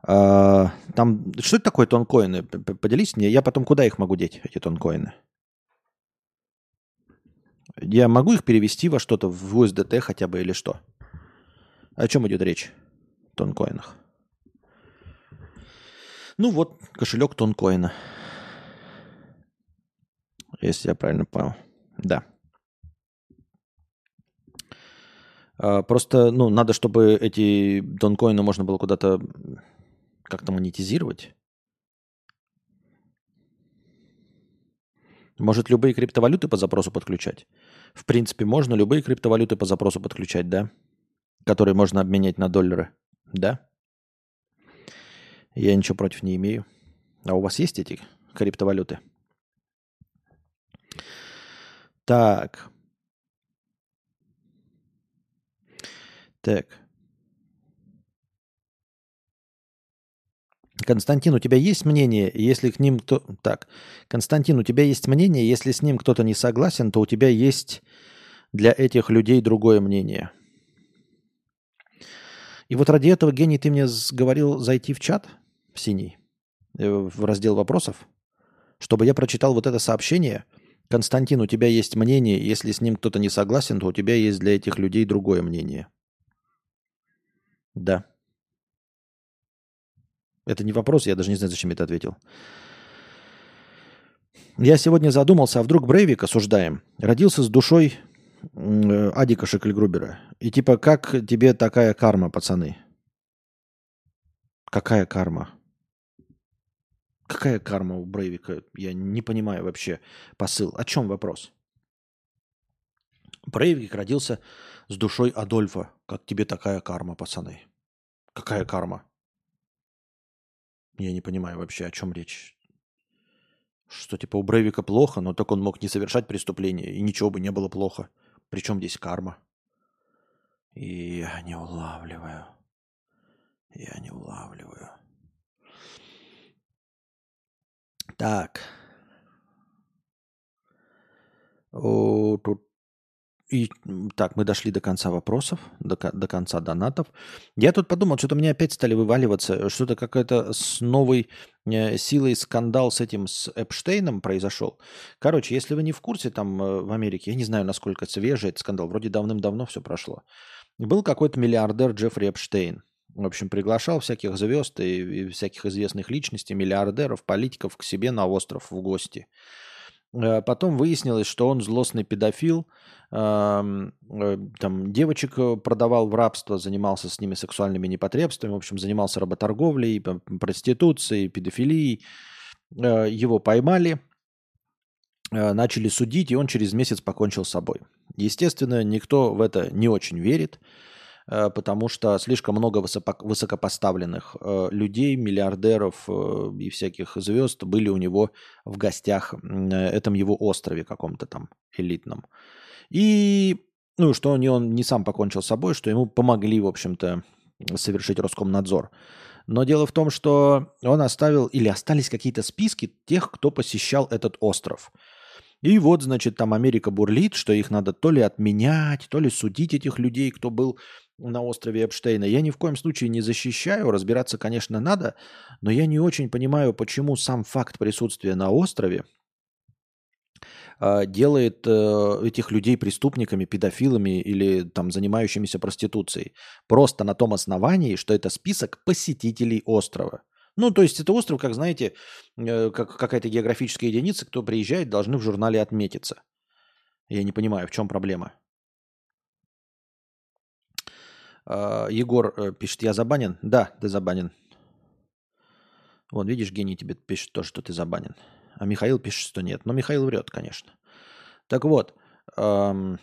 [SPEAKER 1] А, там, что это такое тонкоины? Поделись мне, я потом куда их могу деть, эти тонкоины? Я могу их перевести во что-то в USDT хотя бы или что? О чем идет речь в тонкоинах? Ну вот, кошелек тонкоина. Если я правильно понял. Да. А, просто, ну, надо, чтобы эти донкоины можно было куда-то как-то монетизировать. Может, любые криптовалюты по запросу подключать? В принципе, можно любые криптовалюты по запросу подключать, да? Которые можно обменять на доллары, да? Я ничего против не имею. А у вас есть эти криптовалюты? Так. Так. Константин, у тебя есть мнение, если к ним кто... Так, Константин, у тебя есть мнение, если с ним кто-то не согласен, то у тебя есть для этих людей другое мнение. И вот ради этого, Гений, ты мне говорил зайти в чат в синий, э, в раздел вопросов, чтобы я прочитал вот это сообщение. Константин, у тебя есть мнение, если с ним кто-то не согласен, то у тебя есть для этих людей другое мнение. Да. Это не вопрос, я даже не знаю, зачем я это ответил. Я сегодня задумался, а вдруг Брейвик осуждаем родился с душой Адика Шекельгрубера. И типа, как тебе такая карма, пацаны? Какая карма? Какая карма у Брейвика? Я не понимаю вообще посыл. О чем вопрос? Брейвик родился с душой Адольфа. Как тебе такая карма, пацаны? Какая карма? Я не понимаю вообще, о чем речь. Что типа у Брейвика плохо, но так он мог не совершать преступления, и ничего бы не было плохо. Причем здесь карма? И я не улавливаю. Я не улавливаю. Так. О, тут и так, мы дошли до конца вопросов, до, до конца донатов. Я тут подумал, что-то мне опять стали вываливаться, что-то какая-то с новой э, силой скандал с этим, с Эпштейном произошел. Короче, если вы не в курсе, там э, в Америке, я не знаю, насколько свежий этот скандал, вроде давным-давно все прошло. Был какой-то миллиардер Джеффри Эпштейн. В общем, приглашал всяких звезд и, и всяких известных личностей, миллиардеров, политиков к себе на остров в гости. Э, потом выяснилось, что он злостный педофил, э, там девочек э, продавал в рабство, занимался с ними сексуальными непотребствами, в общем, занимался работорговлей, проституцией, педофилией. Его поймали, начали судить, и он через месяц покончил с собой. Естественно, никто в это не очень верит. Э, потому что слишком много высокопоставленных э, людей, миллиардеров э, и всяких звезд были у него в гостях на этом его острове каком-то там элитном. И, ну, что не он не сам покончил с собой, что ему помогли, в общем-то, совершить Роскомнадзор. Но дело в том, что он оставил, или остались какие-то списки тех, кто посещал этот остров. И вот, значит, там Америка бурлит, что их надо то ли отменять, то ли судить этих людей, кто был на острове Эпштейна. Я ни в коем случае не защищаю, разбираться, конечно, надо, но я не очень понимаю, почему сам факт присутствия на острове а, делает э, этих людей преступниками, педофилами или там занимающимися проституцией. Просто на том основании, что это список посетителей острова. Ну, то есть это остров, как знаете, э, как какая-то географическая единица, кто приезжает, должны в журнале отметиться. Я не понимаю, в чем проблема. А, Егор э, пишет, я забанен? Да, ты забанен. Вот, видишь, гений тебе пишет то, что ты забанен. А Михаил пишет, что нет. Но Михаил врет, конечно. Так вот. Эм...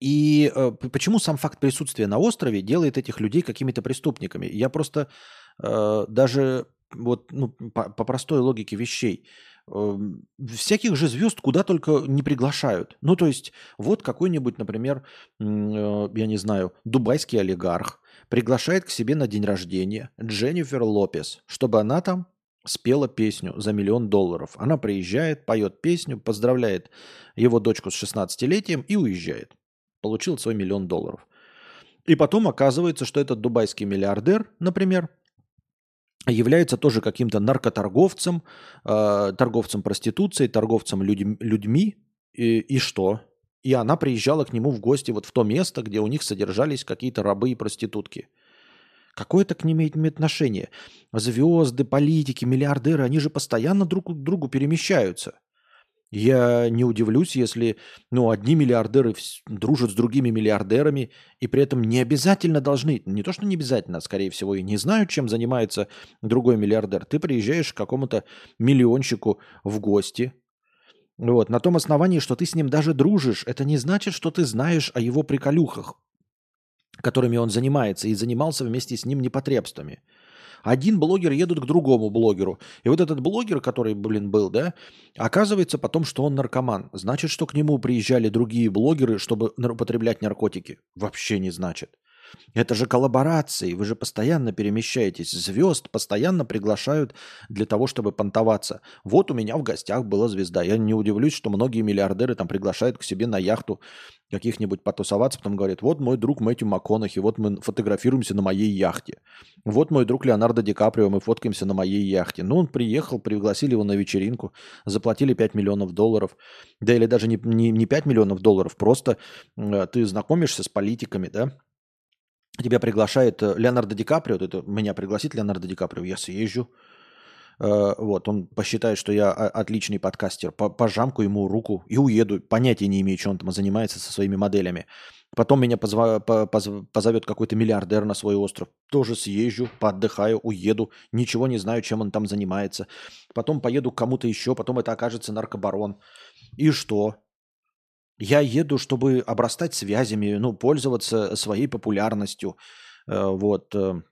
[SPEAKER 1] И э, почему сам факт присутствия на острове делает этих людей какими-то преступниками? Я просто э, даже вот ну, по, по простой логике вещей всяких же звезд куда только не приглашают. Ну, то есть, вот какой-нибудь, например, э, я не знаю, дубайский олигарх приглашает к себе на день рождения Дженнифер Лопес, чтобы она там спела песню за миллион долларов. Она приезжает, поет песню, поздравляет его дочку с 16-летием и уезжает. Получил свой миллион долларов. И потом оказывается, что этот дубайский миллиардер, например, является тоже каким-то наркоторговцем, э, торговцем проституцией, торговцем людь- людьми. И, и что? И она приезжала к нему в гости вот в то место, где у них содержались какие-то рабы и проститутки. Какое это к ним имеет отношение? Звезды, политики, миллиардеры, они же постоянно друг к другу перемещаются. Я не удивлюсь, если ну, одни миллиардеры дружат с другими миллиардерами и при этом не обязательно должны, не то что не обязательно, а скорее всего и не знают, чем занимается другой миллиардер. Ты приезжаешь к какому-то миллионщику в гости, вот, на том основании, что ты с ним даже дружишь, это не значит, что ты знаешь о его приколюхах, которыми он занимается, и занимался вместе с ним непотребствами. Один блогер едет к другому блогеру. И вот этот блогер, который, блин, был, да, оказывается потом, что он наркоман. Значит, что к нему приезжали другие блогеры, чтобы употреблять наркотики? Вообще не значит. Это же коллаборации, вы же постоянно перемещаетесь. Звезд постоянно приглашают для того, чтобы понтоваться. Вот у меня в гостях была звезда. Я не удивлюсь, что многие миллиардеры там приглашают к себе на яхту каких-нибудь потусоваться, потом говорят, вот мой друг Мэтью МакКонахи, вот мы фотографируемся на моей яхте. Вот мой друг Леонардо Ди Каприо, мы фоткаемся на моей яхте. Ну, он приехал, пригласили его на вечеринку, заплатили 5 миллионов долларов. Да или даже не, не, не 5 миллионов долларов, просто э, ты знакомишься с политиками, да, тебя приглашает э, Леонардо Ди Каприо, это меня пригласит Леонардо Ди Каприо, я съезжу, Э, вот, он посчитает, что я отличный подкастер, пожамку ему руку и уеду. Понятия не имею, что он там занимается со своими моделями. Потом меня позва, позовет какой-то миллиардер на свой остров. Тоже съезжу, поотдыхаю, уеду. Ничего не знаю, чем он там занимается. Потом поеду к кому-то еще, потом это окажется наркобарон. И что? Я еду, чтобы обрастать связями, ну, пользоваться своей популярностью. Э, вот. Э,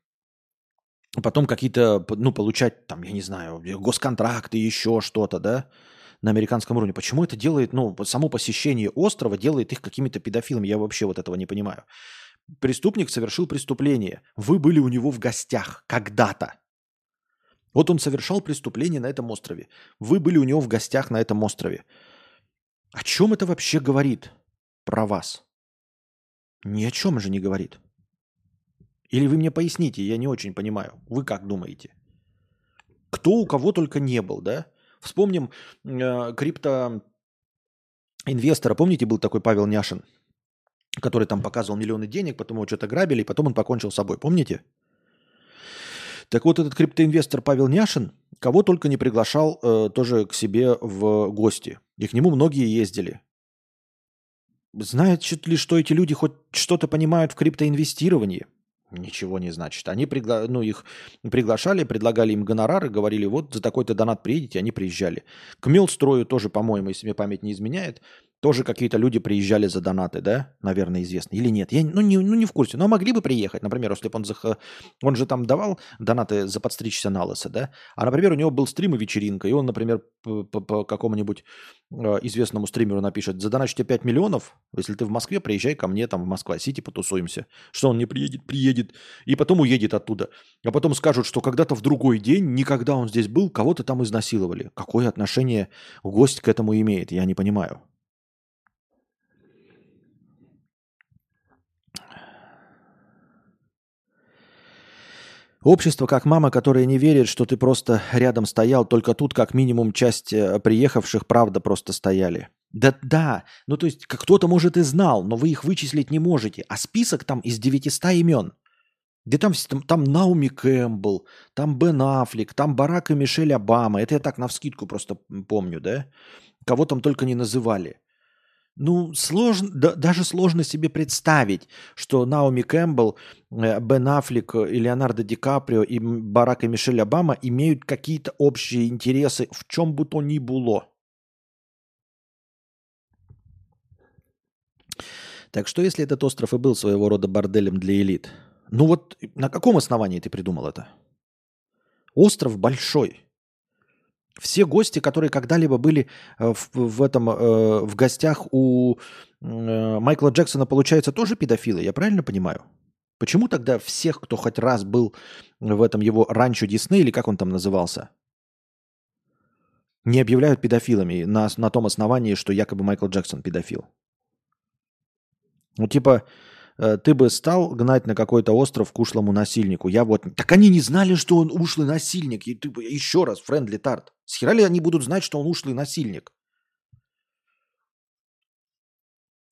[SPEAKER 1] потом какие-то, ну, получать там, я не знаю, госконтракты, еще что-то, да, на американском уровне. Почему это делает, ну, само посещение острова делает их какими-то педофилами? Я вообще вот этого не понимаю. Преступник совершил преступление. Вы были у него в гостях когда-то. Вот он совершал преступление на этом острове. Вы были у него в гостях на этом острове. О чем это вообще говорит про вас? Ни о чем же не говорит. Или вы мне поясните, я не очень понимаю. Вы как думаете? Кто у кого только не был, да? Вспомним э, криптоинвестора. Помните, был такой Павел Няшин, который там показывал миллионы денег, потом его что-то грабили, и потом он покончил с собой. Помните? Так вот, этот криптоинвестор Павел Няшин кого только не приглашал э, тоже к себе в гости. И к нему многие ездили. Знает ли, что эти люди хоть что-то понимают в криптоинвестировании? Ничего не значит. Они пригла... ну, их приглашали, предлагали им гонорары, говорили, вот за такой-то донат приедете, они приезжали. К Мелстрою тоже, по-моему, если мне память не изменяет, тоже какие-то люди приезжали за донаты, да? Наверное, известно. Или нет? Я ну, не, ну, не в курсе. Но могли бы приехать. Например, если бы он, зах... он же там давал донаты за подстричься на лысо, да? А, например, у него был стрим и вечеринка, и он, например, по, по какому-нибудь э, известному стримеру напишет, задоначу тебе 5 миллионов, если ты в Москве, приезжай ко мне там в Москва-Сити, потусуемся. Что он не приедет? Приедет. И потом уедет оттуда. А потом скажут, что когда-то в другой день, никогда он здесь был, кого-то там изнасиловали. Какое отношение гость к этому имеет? Я не понимаю. Общество как мама, которая не верит, что ты просто рядом стоял, только тут как минимум часть э, приехавших правда просто стояли. Да, да, ну то есть кто-то может и знал, но вы их вычислить не можете. А список там из 900 имен. Где там, там, там Науми Кэмпбелл, там Бен Аффлек, там Барак и Мишель Обама. Это я так навскидку просто помню, да? Кого там только не называли. Ну, сложно, да, даже сложно себе представить, что Наоми Кэмпбелл, э, Бен Аффлек и Леонардо Ди Каприо и Барак и Мишель Обама имеют какие-то общие интересы в чем бы то ни было. Так что, если этот остров и был своего рода борделем для элит, ну вот на каком основании ты придумал это? Остров большой. Все гости, которые когда-либо были э, в, в этом э, в гостях у э, Майкла Джексона, получается, тоже педофилы, я правильно понимаю? Почему тогда всех, кто хоть раз был в этом его ранчо Дисней, или как он там назывался, не объявляют педофилами на, на том основании, что якобы Майкл Джексон педофил? Ну, типа, ты бы стал гнать на какой-то остров к ушлому насильнику. Я вот... Так они не знали, что он ушлый насильник. И ты... Еще раз, friendly тарт. С хера ли они будут знать, что он ушлый насильник?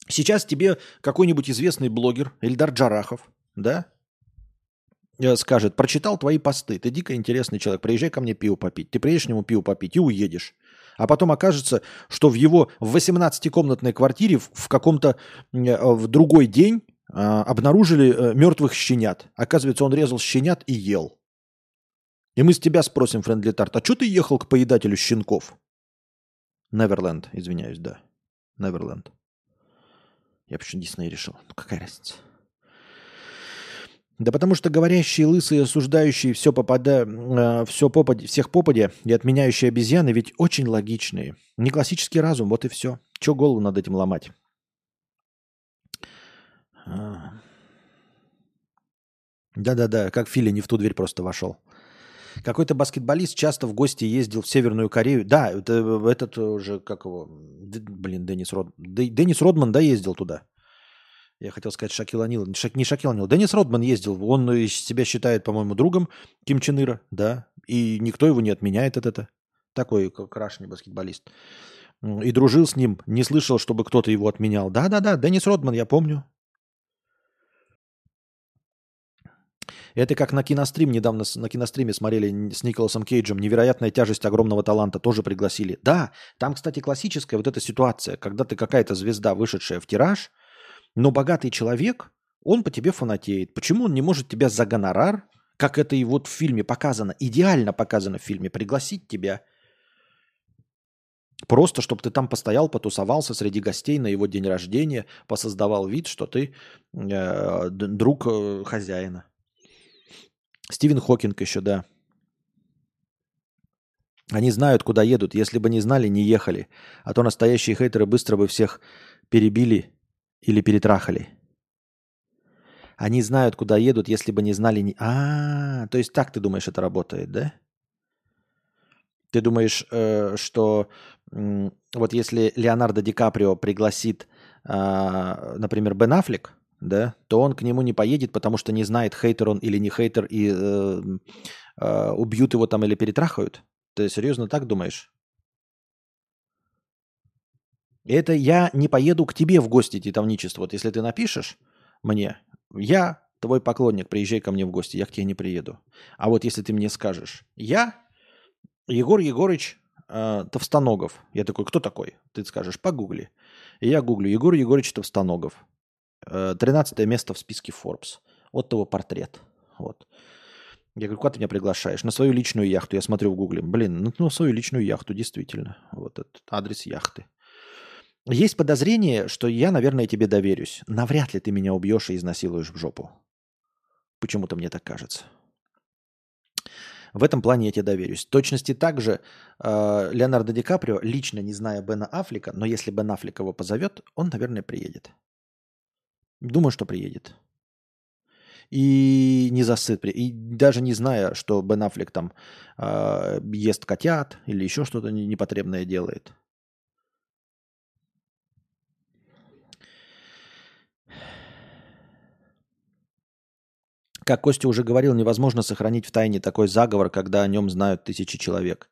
[SPEAKER 1] Сейчас тебе какой-нибудь известный блогер, Эльдар Джарахов, да, э, скажет, прочитал твои посты, ты дико интересный человек, приезжай ко мне пиво попить. Ты приедешь к нему пиво попить и уедешь. А потом окажется, что в его 18-комнатной квартире в, каком-то э, в другой день э, обнаружили э, мертвых щенят. Оказывается, он резал щенят и ел. И мы с тебя спросим, Френдли Тарт, а что ты ехал к поедателю щенков? Неверленд, извиняюсь, да. Неверленд. Я почему Дисней решил. Ну, какая разница? Да потому что говорящие, лысые, осуждающие все попада, э, все попади, всех попади и отменяющие обезьяны ведь очень логичные. Не классический разум, вот и все. Че голову над этим ломать? А. Да-да-да, как Фили не в ту дверь просто вошел. Какой-то баскетболист часто в гости ездил в Северную Корею. Да, это, этот уже, как его, блин, Деннис Род... Деннис Родман, да, ездил туда. Я хотел сказать Шакил Анил. Не Шакил Анил. Деннис Родман ездил. Он себя считает, по-моему, другом Ким Чен Ира, да. И никто его не отменяет от это. Такой крашеный баскетболист. И дружил с ним. Не слышал, чтобы кто-то его отменял. Да-да-да, Деннис Родман, я помню. Это как на кинострим недавно на киностриме смотрели с Николасом Кейджем. Невероятная тяжесть огромного таланта тоже пригласили. Да, там, кстати, классическая вот эта ситуация, когда ты какая-то звезда, вышедшая в тираж, но богатый человек, он по тебе фанатеет. Почему он не может тебя за гонорар, как это и вот в фильме показано, идеально показано в фильме, пригласить тебя – Просто, чтобы ты там постоял, потусовался среди гостей на его день рождения, посоздавал вид, что ты э, друг э, хозяина. Стивен Хокинг еще, да. Они знают, куда едут. Если бы не знали, не ехали. А то настоящие хейтеры быстро бы всех перебили или перетрахали. Они знают, куда едут, если бы не знали... Не... А, то есть так ты думаешь, это работает, да? Ты думаешь, э, что э, вот если Леонардо Ди Каприо пригласит, э, например, Бен Аффлек, да, то он к нему не поедет, потому что не знает, хейтер он или не хейтер, и э, э, убьют его там или перетрахают? Ты серьезно так думаешь? Это я не поеду к тебе в гости, титовничество. Вот если ты напишешь мне, я твой поклонник, приезжай ко мне в гости, я к тебе не приеду. А вот если ты мне скажешь, я Егор Егорыч э, Товстоногов. Я такой, кто такой? Ты скажешь, погугли. И я гуглю, Егор Егорыч Товстоногов. 13 э, место в списке Forbes. Вот его портрет. Вот. Я говорю, куда ты меня приглашаешь? На свою личную яхту. Я смотрю в гугле. Блин, ну, на свою личную яхту, действительно. Вот этот адрес яхты. Есть подозрение, что я, наверное, тебе доверюсь. Навряд ли ты меня убьешь и изнасилуешь в жопу. Почему-то мне так кажется. В этом плане я тебе доверюсь. В точности так же э, Леонардо Ди Каприо, лично не зная Бена Аффлека, но если Бен Аффлек его позовет, он, наверное, приедет. Думаю, что приедет. И не засыт. И даже не зная, что Бен Аффлек там э, ест котят или еще что-то непотребное делает. Как Костя уже говорил, невозможно сохранить в тайне такой заговор, когда о нем знают тысячи человек.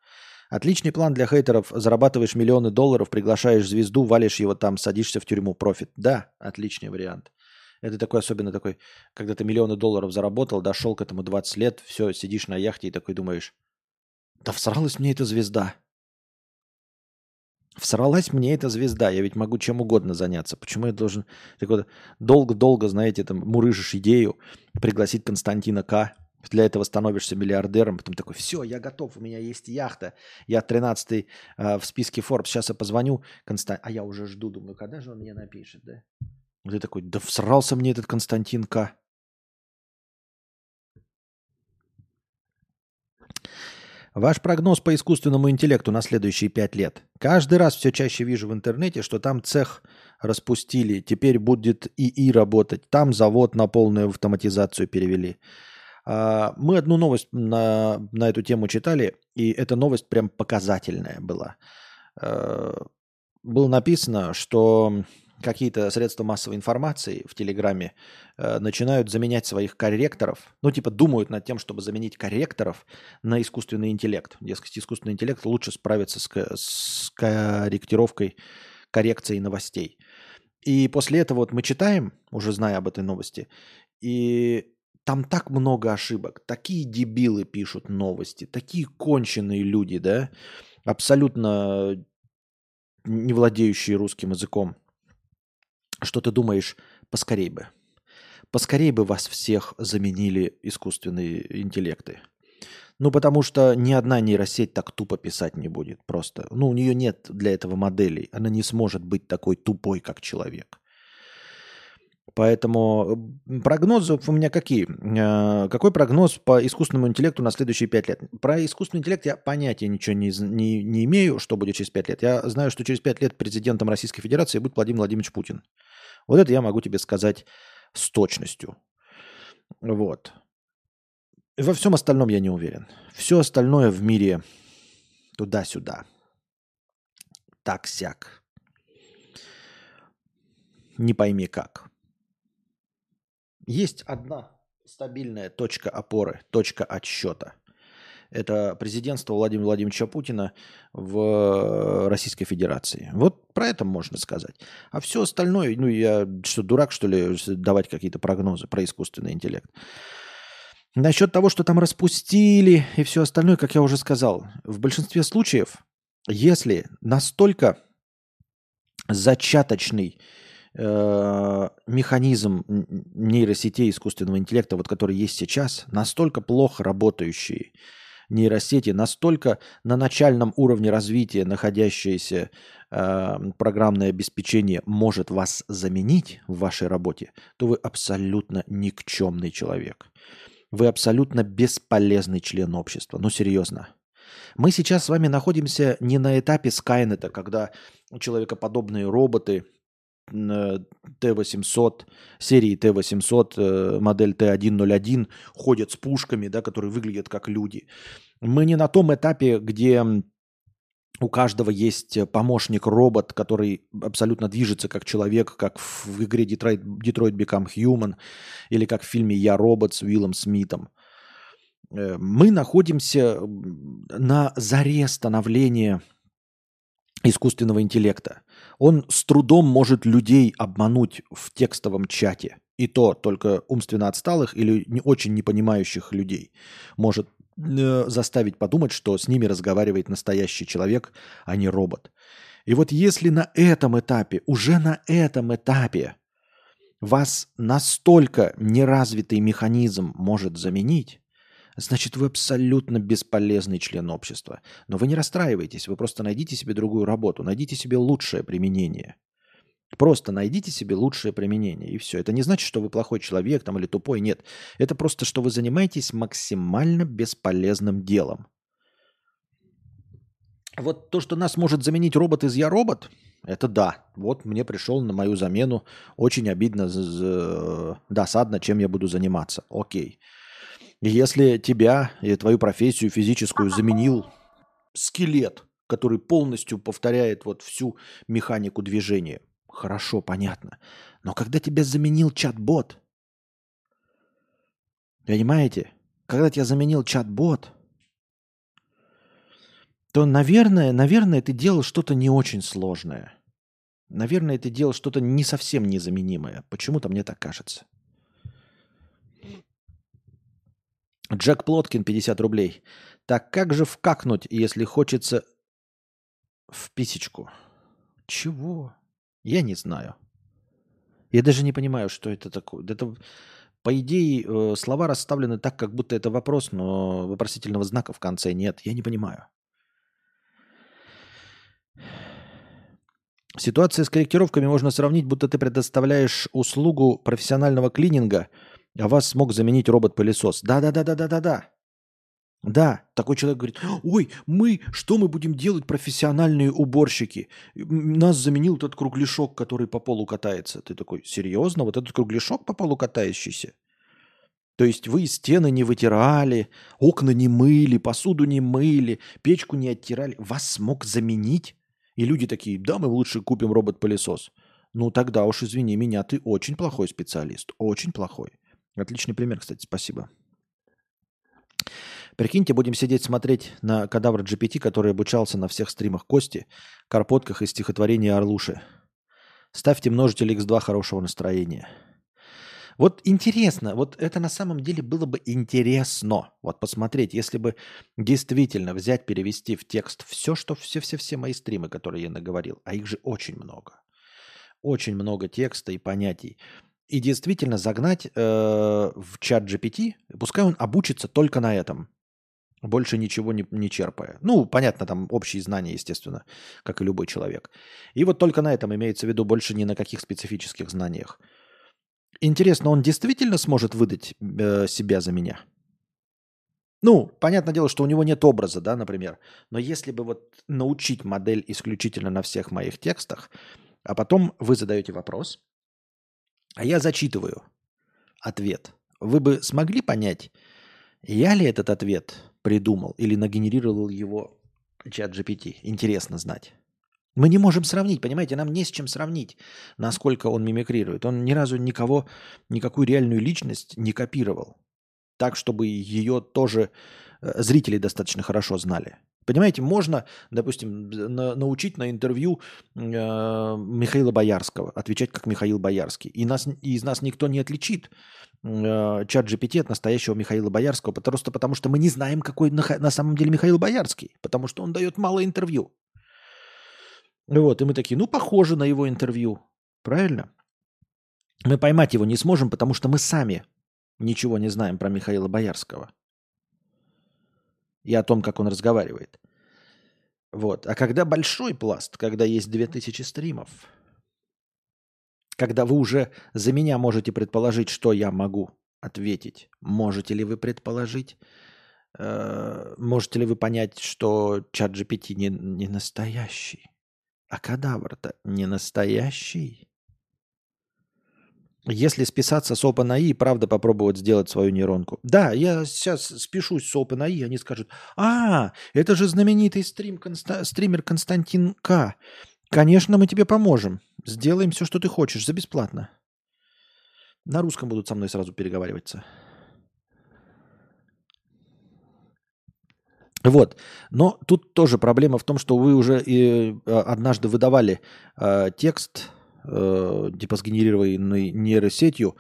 [SPEAKER 1] Отличный план для хейтеров. Зарабатываешь миллионы долларов, приглашаешь звезду, валишь его там, садишься в тюрьму. Профит. Да, отличный вариант. Это такой особенно такой, когда ты миллионы долларов заработал, дошел к этому 20 лет, все, сидишь на яхте и такой думаешь, да всралась мне эта звезда. Всралась мне эта звезда, я ведь могу чем угодно заняться. Почему я должен так вот долго-долго, знаете, там мурыжишь идею пригласить Константина К. Для этого становишься миллиардером, потом такой, все, я готов, у меня есть яхта, я 13-й э, в списке Forbes, сейчас я позвоню, Константин, а я уже жду, думаю, когда же он мне напишет, да? Ты такой, да всрался мне этот Константин К. Ваш прогноз по искусственному интеллекту на следующие пять лет. Каждый раз все чаще вижу в интернете, что там цех распустили, теперь будет ИИ работать, там завод на полную автоматизацию перевели. А, мы одну новость на, на эту тему читали, и эта новость прям показательная была. А, было написано, что какие-то средства массовой информации в Телеграме э, начинают заменять своих корректоров, ну типа думают над тем, чтобы заменить корректоров на искусственный интеллект. Дескать, искусственный интеллект лучше справится с, с корректировкой, коррекцией новостей. И после этого вот мы читаем, уже зная об этой новости, и там так много ошибок, такие дебилы пишут новости, такие конченые люди, да, абсолютно не владеющие русским языком, что ты думаешь, поскорей бы. Поскорей бы вас всех заменили искусственные интеллекты. Ну, потому что ни одна нейросеть так тупо писать не будет просто. Ну, у нее нет для этого моделей. Она не сможет быть такой тупой, как человек. Поэтому прогнозы у меня какие? Э, какой прогноз по искусственному интеллекту на следующие пять лет? Про искусственный интеллект я понятия ничего не, не, не имею, что будет через пять лет. Я знаю, что через пять лет президентом Российской Федерации будет Владимир Владимирович Путин. Вот это я могу тебе сказать с точностью. Вот. Во всем остальном я не уверен. Все остальное в мире туда-сюда. Так-сяк. Не пойми как. Есть одна стабильная точка опоры, точка отсчета. Это президентство Владимира Владимировича Путина в Российской Федерации. Вот про это можно сказать. А все остальное, ну я что, дурак, что ли, давать какие-то прогнозы про искусственный интеллект. Насчет того, что там распустили и все остальное, как я уже сказал, в большинстве случаев, если настолько зачаточный механизм нейросетей искусственного интеллекта, вот который есть сейчас, настолько плохо работающие нейросети, настолько на начальном уровне развития находящееся э, программное обеспечение может вас заменить в вашей работе, то вы абсолютно никчемный человек. Вы абсолютно бесполезный член общества. Ну, серьезно. Мы сейчас с вами находимся не на этапе Скайнета, когда человекоподобные роботы – Т-800, серии Т-800, э, модель Т-101 ходят с пушками, да, которые выглядят как люди. Мы не на том этапе, где у каждого есть помощник-робот, который абсолютно движется как человек, как в игре Detroit, Detroit Become Human или как в фильме «Я робот» с Уиллом Смитом. Э, мы находимся на заре становления искусственного интеллекта. Он с трудом может людей обмануть в текстовом чате. И то только умственно отсталых или не очень непонимающих людей может э, заставить подумать, что с ними разговаривает настоящий человек, а не робот. И вот если на этом этапе, уже на этом этапе вас настолько неразвитый механизм может заменить, значит, вы абсолютно бесполезный член общества. Но вы не расстраивайтесь, вы просто найдите себе другую работу, найдите себе лучшее применение. Просто найдите себе лучшее применение, и все. Это не значит, что вы плохой человек там, или тупой, нет. Это просто, что вы занимаетесь максимально бесполезным делом. Вот то, что нас может заменить робот из «Я робот», это да. Вот мне пришел на мою замену. Очень обидно, досадно, чем я буду заниматься. Окей. Если тебя и твою профессию физическую заменил скелет, который полностью повторяет вот всю механику движения, хорошо, понятно. Но когда тебя заменил чат-бот, понимаете, когда тебя заменил чат-бот, то, наверное, наверное, ты делал что-то не очень сложное. Наверное, ты делал что-то не совсем незаменимое. Почему-то мне так кажется. Джек Плоткин, 50 рублей. Так как же вкакнуть, если хочется в писечку? Чего? Я не знаю. Я даже не понимаю, что это такое. Это, по идее, э, слова расставлены так, как будто это вопрос, но вопросительного знака в конце нет. Я не понимаю. Ситуация с корректировками можно сравнить, будто ты предоставляешь услугу профессионального клининга – а вас смог заменить робот-пылесос. Да-да-да-да-да-да-да. Да, такой человек говорит, ой, мы, что мы будем делать, профессиональные уборщики? Нас заменил этот кругляшок, который по полу катается. Ты такой, серьезно? Вот этот кругляшок по полу катающийся? То есть вы стены не вытирали, окна не мыли, посуду не мыли, печку не оттирали. Вас смог заменить? И люди такие, да, мы лучше купим робот-пылесос. Ну тогда уж извини меня, ты очень плохой специалист, очень плохой. Отличный пример, кстати, спасибо. Прикиньте, будем сидеть смотреть на кадавр GPT, который обучался на всех стримах Кости, карпотках и стихотворения Орлуши. Ставьте множитель x2 хорошего настроения. Вот интересно, вот это на самом деле было бы интересно. Вот посмотреть, если бы действительно взять, перевести в текст все, что все-все-все мои стримы, которые я наговорил, а их же очень много. Очень много текста и понятий. И действительно загнать э, в чат GPT, пускай он обучится только на этом. Больше ничего не, не черпая. Ну, понятно, там общие знания, естественно, как и любой человек. И вот только на этом имеется в виду больше ни на каких специфических знаниях. Интересно, он действительно сможет выдать э, себя за меня? Ну, понятное дело, что у него нет образа, да, например. Но если бы вот научить модель исключительно на всех моих текстах, а потом вы задаете вопрос, а я зачитываю ответ, вы бы смогли понять, я ли этот ответ придумал или нагенерировал его чат GPT? Интересно знать. Мы не можем сравнить, понимаете, нам не с чем сравнить, насколько он мимикрирует. Он ни разу никого, никакую реальную личность не копировал. Так, чтобы ее тоже э, зрители достаточно хорошо знали. Понимаете, можно, допустим, на, научить на интервью э, Михаила Боярского отвечать как Михаил Боярский. И, нас, и из нас никто не отличит э, чат GPT от настоящего Михаила Боярского, просто потому что мы не знаем, какой на, на самом деле Михаил Боярский, потому что он дает мало интервью. Вот, и мы такие, ну, похоже на его интервью. Правильно? Мы поймать его не сможем, потому что мы сами ничего не знаем про Михаила Боярского. И о том, как он разговаривает. Вот. А когда большой пласт, когда есть 2000 стримов, когда вы уже за меня можете предположить, что я могу ответить, можете ли вы предположить, э, можете ли вы понять, что чат GPT не, не настоящий? А кадавр-то не настоящий. Если списаться с OpenAI и правда попробовать сделать свою нейронку. Да, я сейчас спешусь с OpenAI, они скажут, а, это же знаменитый стрим, конста, стример Константин К. Конечно, мы тебе поможем. Сделаем все, что ты хочешь, за бесплатно. На русском будут со мной сразу переговариваться. Вот. Но тут тоже проблема в том, что вы уже и, э, однажды выдавали э, текст, э, типа сгенерированный нейросетью,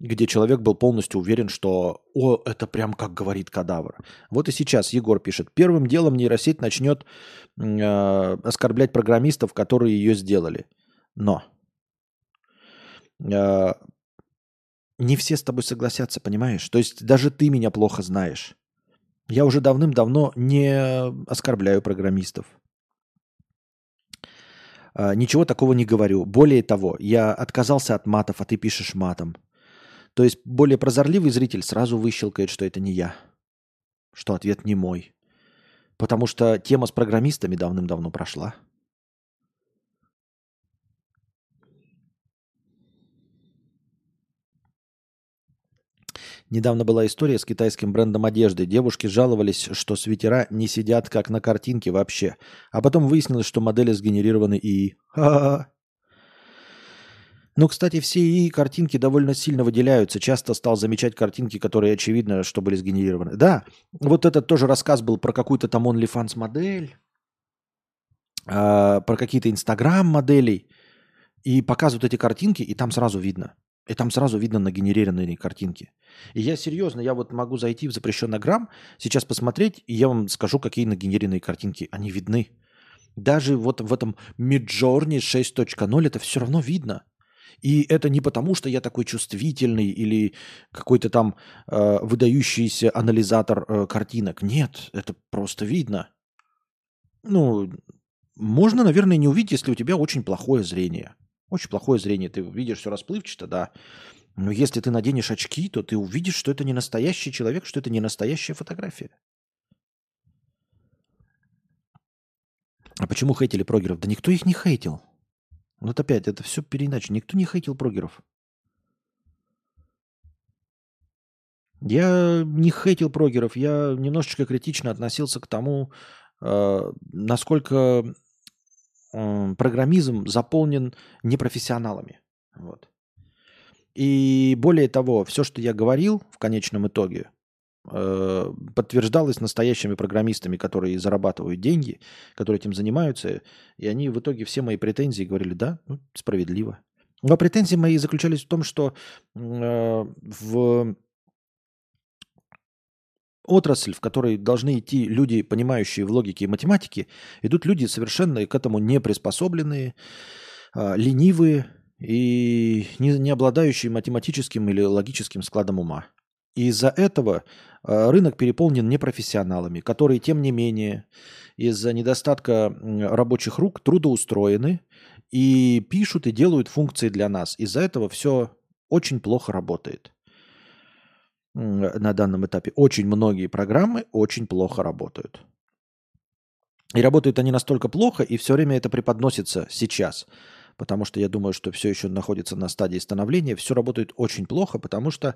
[SPEAKER 1] где человек был полностью уверен, что «О, это прям как говорит кадавр». Вот и сейчас Егор пишет. Первым делом нейросеть начнет э, оскорблять программистов, которые ее сделали. Но э, не все с тобой согласятся, понимаешь? То есть даже ты меня плохо знаешь. Я уже давным-давно не оскорбляю программистов. А, ничего такого не говорю. Более того, я отказался от матов, а ты пишешь матом. То есть более прозорливый зритель сразу выщелкает, что это не я. Что ответ не мой. Потому что тема с программистами давным-давно прошла. Недавно была история с китайским брендом одежды. Девушки жаловались, что свитера не сидят как на картинке вообще. А потом выяснилось, что модели сгенерированы и... Ха-ха-ха. Ну, кстати, все и картинки довольно сильно выделяются. Часто стал замечать картинки, которые очевидно, что были сгенерированы. Да, вот этот тоже рассказ был про какую-то там OnlyFans модель, э, про какие-то Instagram моделей. И показывают эти картинки, и там сразу видно – и там сразу видно нагенерированные картинки. И я серьезно, я вот могу зайти в запрещенный грамм, сейчас посмотреть, и я вам скажу, какие нагенерированные картинки. Они видны. Даже вот в этом Midjourney 6.0 это все равно видно. И это не потому, что я такой чувствительный или какой-то там э, выдающийся анализатор э, картинок. Нет, это просто видно. Ну, можно, наверное, не увидеть, если у тебя очень плохое зрение. Очень плохое зрение, ты видишь все расплывчато, да. Но если ты наденешь очки, то ты увидишь, что это не настоящий человек, что это не настоящая фотография. А почему хейтили прогеров? Да никто их не хейтил. Вот опять, это все переиначе. Никто не хейтил прогеров. Я не хейтил прогеров, я немножечко критично относился к тому, э, программизм заполнен непрофессионалами. Вот. И более того, все, что я говорил в конечном итоге, э, подтверждалось настоящими программистами, которые зарабатывают деньги, которые этим занимаются, и они в итоге все мои претензии говорили, да, ну, справедливо. Но претензии мои заключались в том, что э, в отрасль, в которой должны идти люди, понимающие в логике и математике, идут люди совершенно к этому не приспособленные, э, ленивые и не, обладающие математическим или логическим складом ума. И из-за этого э, рынок переполнен непрофессионалами, которые, тем не менее, из-за недостатка рабочих рук трудоустроены и пишут и делают функции для нас. Из-за этого все очень плохо работает на данном этапе. Очень многие программы очень плохо работают. И работают они настолько плохо, и все время это преподносится сейчас. Потому что я думаю, что все еще находится на стадии становления. Все работает очень плохо, потому что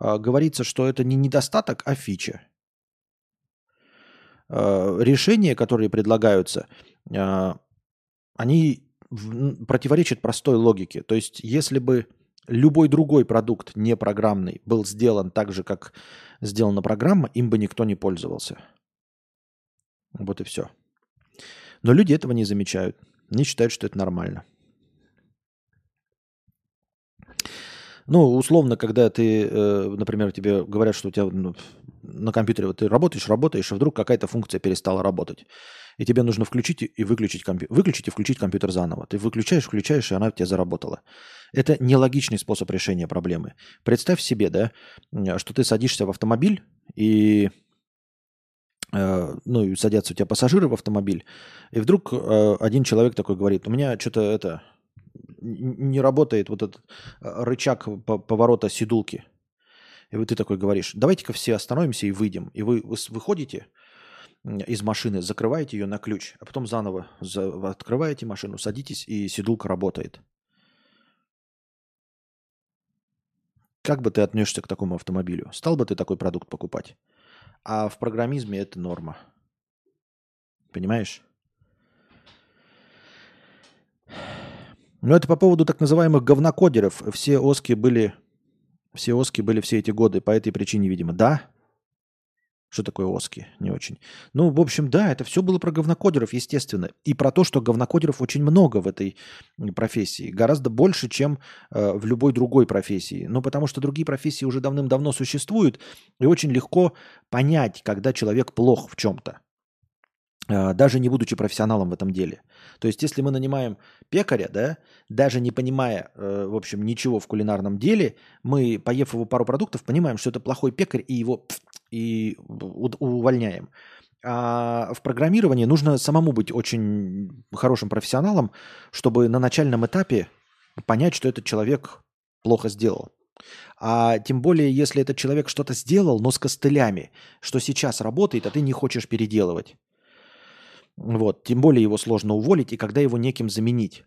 [SPEAKER 1] э, говорится, что это не недостаток, а фича. Э, решения, которые предлагаются, э, они противоречат простой логике. То есть, если бы любой другой продукт не программный был сделан так же, как сделана программа, им бы никто не пользовался. Вот и все. Но люди этого не замечают. Они считают, что это нормально. Ну, условно, когда ты, э, например, тебе говорят, что у тебя ну, на компьютере вот ты работаешь, работаешь, и вдруг какая-то функция перестала работать. И тебе нужно включить и выключить компьютер. Выключить и включить компьютер заново. Ты выключаешь, включаешь, и она у тебя заработала. Это нелогичный способ решения проблемы. Представь себе, да, что ты садишься в автомобиль, и э, ну, и садятся у тебя пассажиры в автомобиль, и вдруг э, один человек такой говорит, у меня что-то это не работает вот этот э, рычаг поворота седулки. И вот ты такой говоришь, давайте-ка все остановимся и выйдем. И вы, вы выходите из машины, закрываете ее на ключ, а потом заново за, открываете машину, садитесь, и седулка работает. Как бы ты отнесешься к такому автомобилю? Стал бы ты такой продукт покупать? А в программизме это норма. Понимаешь? Ну, это по поводу так называемых говнокодеров. Все оски были, все оски были все эти годы по этой причине, видимо. Да? Что такое оски? Не очень. Ну, в общем, да, это все было про говнокодеров, естественно. И про то, что говнокодеров очень много в этой профессии. Гораздо больше, чем э, в любой другой профессии. Ну, потому что другие профессии уже давным-давно существуют. И очень легко понять, когда человек плох в чем-то. А, даже не будучи профессионалом в этом деле. То есть, если мы нанимаем пекаря, да, даже не понимая, э, в общем, ничего в кулинарном деле, мы, поев его пару продуктов, понимаем, что это плохой пекарь, и его и увольняем. А в программировании нужно самому быть очень хорошим профессионалом, чтобы на начальном этапе понять, что этот человек плохо сделал. А тем более, если этот человек что-то сделал, но с костылями, что сейчас работает, а ты не хочешь переделывать. Вот. Тем более его сложно уволить, и когда его неким заменить.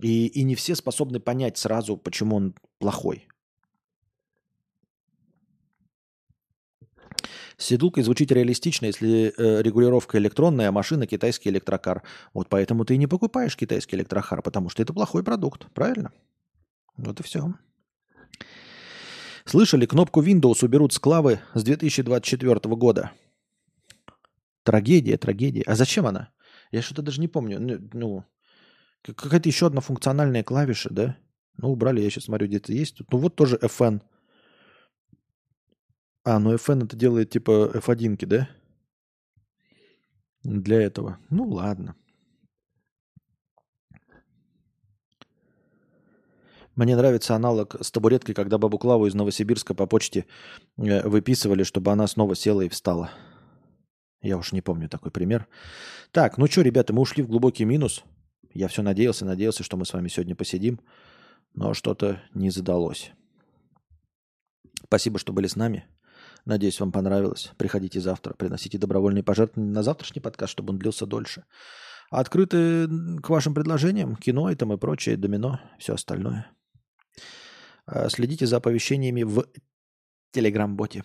[SPEAKER 1] И, и не все способны понять сразу, почему он плохой. Седулкой звучит реалистично, если э, регулировка электронная, а машина китайский электрокар. Вот поэтому ты и не покупаешь китайский электрокар, потому что это плохой продукт, правильно? Вот и все. Слышали, кнопку Windows уберут с клавы с 2024 года. Трагедия, трагедия. А зачем она? Я что-то даже не помню. Ну, ну какая-то еще одна функциональная клавиша, да? Ну, убрали, я сейчас смотрю, где-то есть. Ну, вот тоже FN. А, ну FN это делает типа F1, да? Для этого. Ну, ладно. Мне нравится аналог с табуреткой, когда бабу Клаву из Новосибирска по почте э, выписывали, чтобы она снова села и встала. Я уж не помню такой пример. Так, ну что, ребята, мы ушли в глубокий минус. Я все надеялся, надеялся, что мы с вами сегодня посидим, но что-то не задалось. Спасибо, что были с нами. Надеюсь, вам понравилось. Приходите завтра, приносите добровольные пожертвования на завтрашний подкаст, чтобы он длился дольше. Открыты к вашим предложениям, кино и там и прочее, домино, все остальное. А, следите за оповещениями в Телеграм-боте.